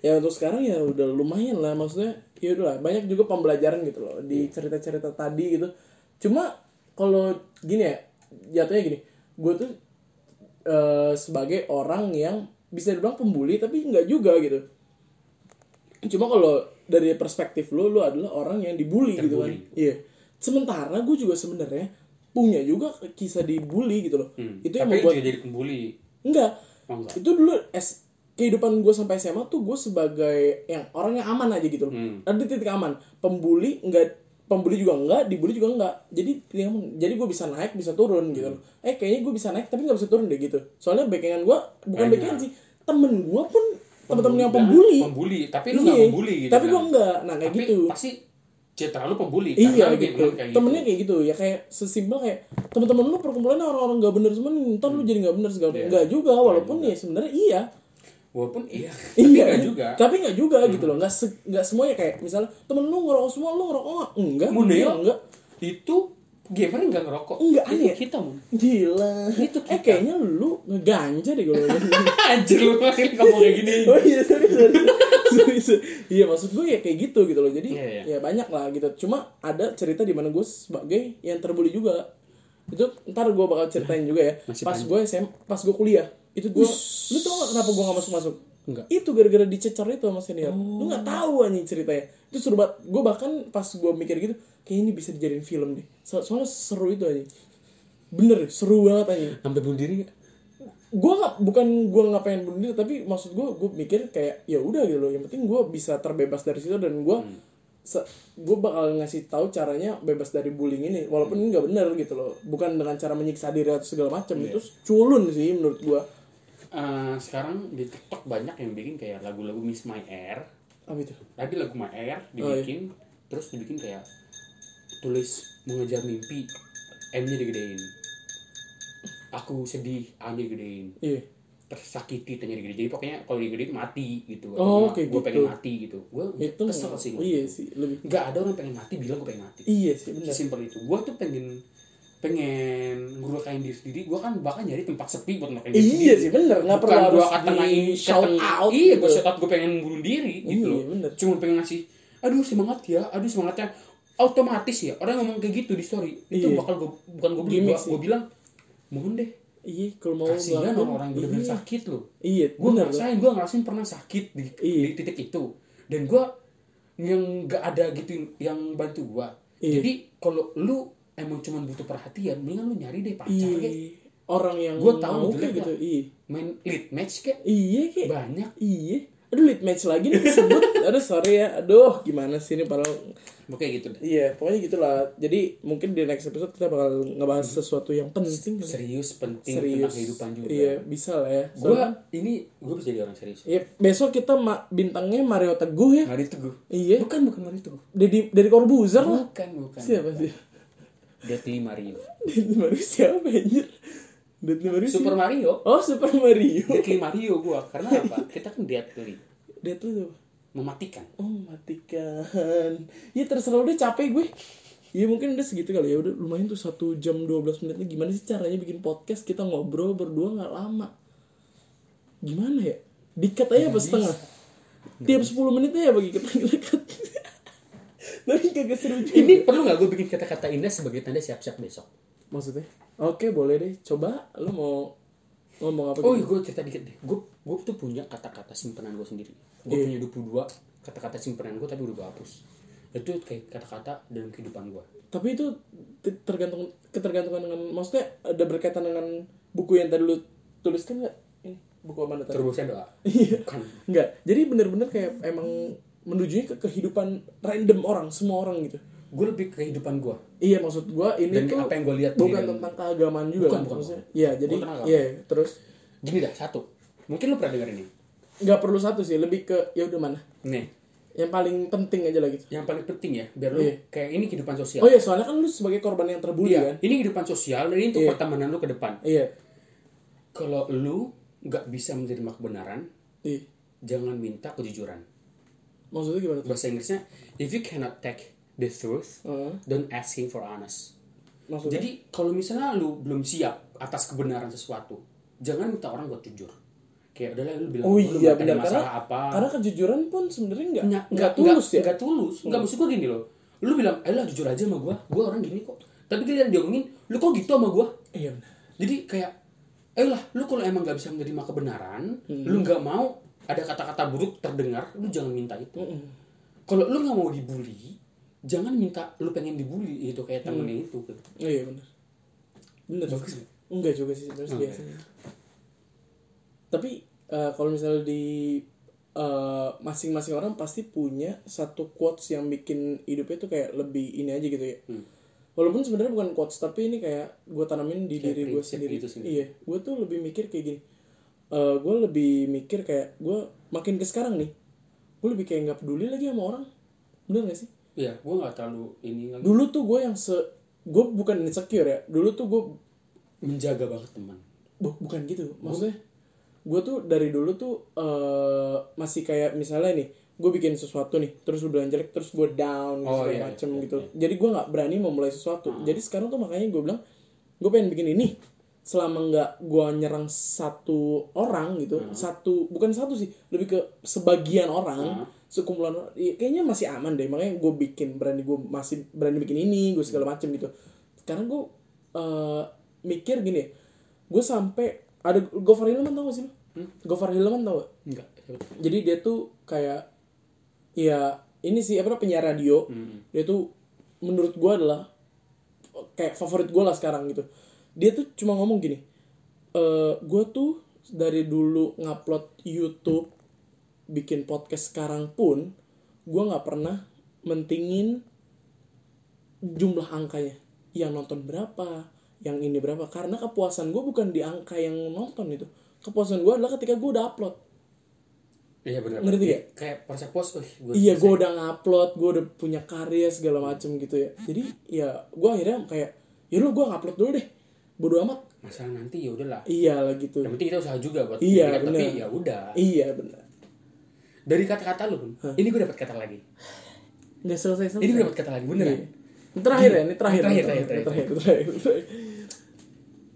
ya untuk sekarang ya udah lumayan lah maksudnya. Ya udah lah, banyak juga pembelajaran gitu loh di cerita-cerita tadi gitu. Cuma kalau gini ya, jatuhnya gini. Gue tuh eh, sebagai orang yang bisa dibilang pembuli tapi nggak juga gitu cuma kalau dari perspektif lu lu adalah orang yang dibully gitu kan Terbully. iya sementara gue juga sebenarnya punya juga kisah dibully gitu loh. Hmm. itu yang Tapi membuat jadi pembuli. enggak. Oh, enggak. itu dulu es kehidupan gue sampai SMA tuh gue sebagai yang orang yang aman aja gitu loh. Hmm. ada titik aman. Pembuli enggak pembuli juga enggak dibully juga enggak. Jadi jadi gue bisa naik bisa turun gitu loh. Hmm. eh kayaknya gue bisa naik tapi nggak bisa turun deh gitu. Soalnya backingan gue bukan backingan sih. Temen gue pun temen-temen yang pembuli. pembuli. Tapi lu Iya, nggak membuli gitu tapi gue kan. enggak. Nah kayak tapi gitu. pasti citra lu pembuli iya gitu. kayak temennya kayak gitu ya kayak sesimpel kayak teman-teman lu perkumpulannya orang-orang nggak bener semua nih ntar lu jadi nggak bener segala Iya. nggak juga walaupun ya sebenarnya iya. Walaupun iya tapi iya. nggak juga. Tapi nggak juga gitu loh nggak se- nggak semuanya kayak misalnya temen lu ngerokok semua lu ngerokok nggak? Enggak Muneo. Iya, enggak itu gamer nggak ngerokok. Enggak, itu aneh. ya? kita mun gila. Itu eh kita. kayaknya lu ngeganja deh kalau anjir lu akhirnya ngomong kayak gini? Oh iya sorry sorry. Sorry, sorry. iya maksud gue ya kayak gitu gitu loh. Jadi Iya, iya. ya banyak lah gitu. Cuma ada cerita di mana gue sebagai yang terbuli juga. Itu ntar gue bakal ceritain juga ya. Masih pas gue SM pas gue kuliah itu gue lu tau gak kenapa gue gak masuk masuk Enggak. itu gara-gara dicecar itu sama senior. Lu nggak tahu anjing ceritanya. Itu seru banget. Gue bahkan pas gue mikir gitu kayak ini bisa dijadiin film deh So- soalnya seru itu anjing bener seru banget anjing sampai bunuh diri gue nggak bukan gue nggak pengen bunuh diri tapi maksud gue gue mikir kayak ya udah gitu loh. Yang penting gue bisa terbebas dari situ dan gue gue bakal ngasih tahu caranya bebas dari bullying ini. Walaupun ini nggak bener gitu loh. Bukan dengan cara menyiksa diri atau segala macam itu culun sih menurut gue Eh, sekarang di TikTok banyak yang bikin kayak lagu-lagu Miss My Air. Apa itu? Tadi lagu My Air Oh, iya. dibikin terus dibikin kayak tulis mengejar mimpi M-nya digedein. Aku sedih A-nya digedein. Iya. Tersakiti tanya digedein. Jadi pokoknya kalau digedein mati gitu. Oh, kayak gue gitu. pengen mati gitu. Gue itu kesel sih. oh, iya sih lebih nggak ada orang pengen mati bilang gue pengen mati. Iya sih bener sesimpel itu. Gue tuh pengen pengen ngelukain diri sendiri. Gue kan bahkan nyari tempat sepi buat ngelukain diri iya sih bener nggak perlu harus di shout out iya gue gitu. shout out gue pengen bunuh diri gitu Iya, loh. bener. cuma pengen ngasih aduh semangat ya. Aduh semangatnya otomatis ya orang ngomong kayak gitu di story. Itu Iya. bakal gue bukan gue Gimmick gue gue bilang mohon deh. Iya kalau mau kasihan ngelakuin, orang-orang yang bener-bener iya. sakit loh. Iya gue bener ngerasain gue ngerasain pernah sakit di, Iya. di titik itu. Dan gue yang gak ada gitu yang bantu gue Iya. jadi kalau lu emang cuma butuh perhatian mendingan lu nyari deh pacar iya. kayak orang yang Gua tahu kayak gitu iya. Main lead match kayak iya kayak banyak. Iya. Aduh lead match lagi nih disebut. Aduh sorry ya. Aduh gimana sih ini padahal. kayak gitu deh Iya pokoknya gitulah. Jadi mungkin di next episode kita bakal ngebahas sesuatu yang penting. serius penting Serius. tentang kehidupan juga Iya bisa lah ya. gue Soalnya- ini gue bisa jadi orang serius Iya besok kita ma- bintangnya Mario Teguh ya. Mari Teguh Iya. bukan bukan Mari Teguh Dari dari Corbuzier lah. bukan bukan Siapa sih? Deadly Mario Deadly Mario siapa anjir? Deadly Mario Super? Mario. Oh Super Mario. Deadly Mario gue karena apa? Kita kan deadly Deadly tuh. mematikan. Oh matikan Ya terserah udah capek gue. Ya mungkin udah segitu kali ya. Udah lumayan tuh satu jam 12 menit Gimana sih caranya bikin podcast? Kita ngobrol berdua gak lama. Gimana ya? Dikat aja apa setengah? Tiap 10 menit aja bagi kita dekat Tapi kagak seru juga. Ini perlu nggak gue bikin kata-kata indah sebagai tanda siap-siap besok? Maksudnya Oke boleh deh Coba lu mau ngomong apa Oh gitu gue cerita dikit deh Gue gue tuh punya kata-kata simpenan gue sendiri Gue Iya. punya 22 kata-kata simpenan gue tapi udah gue hapus Itu kayak kata-kata dalam kehidupan gue Tapi itu te- tergantung ketergantungan dengan maksudnya ada berkaitan dengan buku yang tadi lu tuliskan nggak? Ini buku mana tadi? Terus saya doa Iya. Bukan Enggak. Jadi bener-bener kayak emang menujunya ke kehidupan random orang, semua orang gitu. Gue lebih ke kehidupan gue Iya maksud gua ini Dan tuh apa yang gua lihat bukan tentang keagamaan juga Bukan, kan bukan, maksudnya. Iya, jadi iya terus Gini dah satu Mungkin lu pernah denger ini nggak perlu satu sih, lebih ke ya udah mana. Nih Yang paling penting aja lah gitu. Yang paling penting ya Biar lu Iya. kayak ini kehidupan sosial Oh iya, soalnya kan lu sebagai korban yang terbully Iya, kan. ini kehidupan sosial dan ini untuk Iya. pertemanan lu ke depan. Iya. Kalau lu nggak bisa menerima kebenaran, Iya. jangan minta kejujuran. Maksudnya gimana tuh? Bahasa Inggrisnya, if you cannot take the truth, Heeh. don't asking for honest. maksudnya Jadi kalau misalnya lu belum siap atas kebenaran sesuatu, jangan minta orang buat jujur. Kayak udahlah lu bilang Oh lu iya ada benar karena masalah apa. karena kejujuran pun sebenarnya nggak nggak nggak tulus ya. nggak tulus nggak maksud gue gini loh lu bilang ayolah jujur aja sama gue gue orang gini kok tapi dia diomongin lu kok gitu sama gue Iya benar. jadi kayak ayolah lu kalau emang nggak bisa menerima kebenaran Hmm. lu nggak mau ada kata-kata buruk terdengar lu jangan minta itu Mm-mm. kalau lu nggak mau dibully jangan minta lu pengen dibully itu kayak Hmm. temennya itu gitu. Iya benar. Benar. Bagus nggak? Enggak juga sih sebenarnya biasanya. Tapi eh, kalau misalnya di eh, masing-masing orang pasti punya satu quotes yang bikin hidupnya tuh kayak lebih ini aja gitu ya. Hmm. Walaupun sebenarnya bukan quotes tapi ini kayak gue tanamin di Kayak diri gue sendiri. gitu sih. Iya, gue tuh lebih mikir kayak gini. gue lebih mikir kayak gue makin ke sekarang nih gue lebih kayak nggak peduli lagi sama orang bener gak sih Iya, gue nggak terlalu ini lagi. Dulu tuh gue yang se gue bukan insecure ya. Dulu tuh gue menjaga banget teman. Bu- bukan gitu. Maksudnya? Gue tuh dari dulu tuh eh, masih kayak misalnya nih gue bikin sesuatu nih terus lu bilang jelek terus gue down Oh, segala iya, macem iya, gitu. jadi gue nggak berani memulai sesuatu. Jadi sekarang tuh makanya gue bilang gue pengen bikin ini. Selama nggak gue nyerang satu orang gitu satu bukan satu sih lebih ke sebagian orang sekumpulan ya, kayaknya masih aman deh makanya gue bikin berani gue masih berani bikin ini gue segala macem gitu sekarang gue eh, mikir gini gue sampai ada Gofar Hilman tau gak sih lu? Gofar Hilman tau gak? Enggak. Jadi dia tuh kayak ya ini sih apa penyiar radio. Dia tuh menurut gua adalah kayak favorit gua lah sekarang gitu. Dia tuh cuma ngomong gini. eh gue tuh dari dulu ngupload YouTube bikin podcast sekarang pun gua nggak pernah mentingin jumlah angkanya. Yang nonton berapa yang ini berapa. Karena kepuasan gue bukan di angka yang nonton itu. Kepuasan gue adalah ketika gue udah upload. Iya benar. Ngerti Iya, gak? Kayak proses pos, wih, gua iya gue udah ngupload gue udah punya karya segala macem gitu ya. Jadi ya gue akhirnya kayak ya lu gue ngupload dulu deh. Bodo amat. Masalah nanti ya udahlah. iya lah gitu. Yang penting kita usaha juga buat Iya, bikin, tapi ya udah. iya benar Dari kata-kata lu, Bun. Ini gue dapat kata lagi. nggak selesai selesai Ini gue dapat kata lagi, beneran. Iya. Ini terakhir ya ini terakhir Terakhir, ini terakhir, terakhir terakhir, terakhir, terakhir.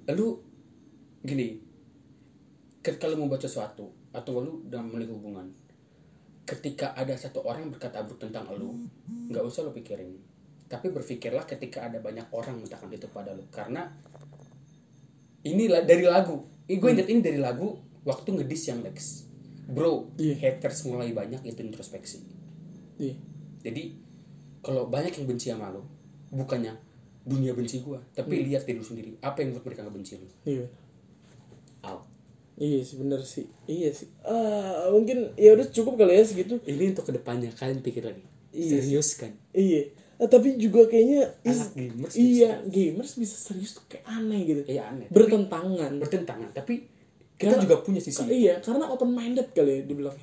Lalu gini, ketika lu mau baca sesuatu atau lu udah mulai hubungan, ketika ada satu orang berkata buruk tentang lu, nggak usah lu pikirin. Tapi berpikirlah ketika ada banyak orang mengatakan itu pada lu, karena inilah dari lagu. Ini gue inget ini dari lagu waktu ngedis yang Lex. Bro, Iya. haters mulai banyak itu introspeksi. iya Jadi kalau banyak yang benci sama lo, bukannya dunia benci gua, tapi lihat diri lu sendiri. Apa yang buat mereka ngebenci lu? iya Out. iya sih bener sih iya sih ah mungkin ya udah cukup kali ya segitu Ini untuk ke depannya kalian pikir lagi. Iya. Serius kan? Iya. Eh, tapi juga kayaknya is- gamers iya gamers bisa serius tuh kayak aneh gitu. Iya aneh. Bertentangan. Bertentangan, tapi kita Karena- juga punya sisi. Iya, karena open minded kali ya dibilang.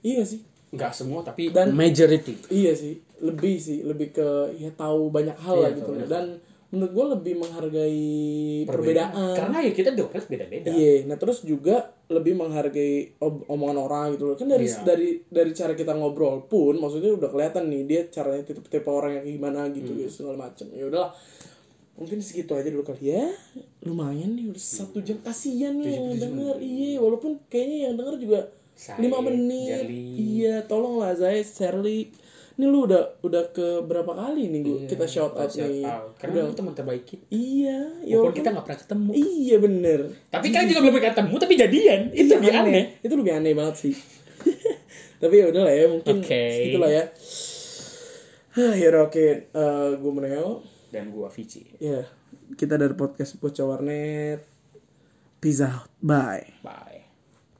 Iya sih. Nggak semua, tapi Dan- majority. Iya sih, lebih sih, lebih ke ya tahu banyak hal Iya, lah gitu. banyak Dan menurut gue lebih menghargai perbedaan. Karena ya kita dokter beda-beda. Iya, nah terus juga lebih menghargai ob- omongan orang gitu loh. Kan dari Iya. dari dari cara kita ngobrol pun maksudnya udah kelihatan nih dia caranya tipe-tipe orang yang gimana gitu Hmm. gitu segala macam. Ya udahlah. Mungkin segitu aja dulu kali ya. Lumayan nih udah satu jam. Kasihan nih yang denger. Iya, walaupun kayaknya yang denger juga lima menit. Jarly. Iya, tolonglah saya Shirley. Ini lu udah udah ke berapa kali nih gua kita shout out nih. out. Karena Udah. lu teman terbaik kita. Iya, ya Walaupun kita nggak pernah ketemu. Iya bener. Tapi kan juga belum pernah ketemu, tapi jadian. Itu Iya, lebih aneh. Itu lebih aneh banget sih. Tapi ya udah lah ya, mungkin Oke. segitulah ya. Hah, ya oke. Eh, gue Meneo. Dan gua Vici. Ya, kita dari podcast Bocah Warnet. Peace out. Bye. Bye.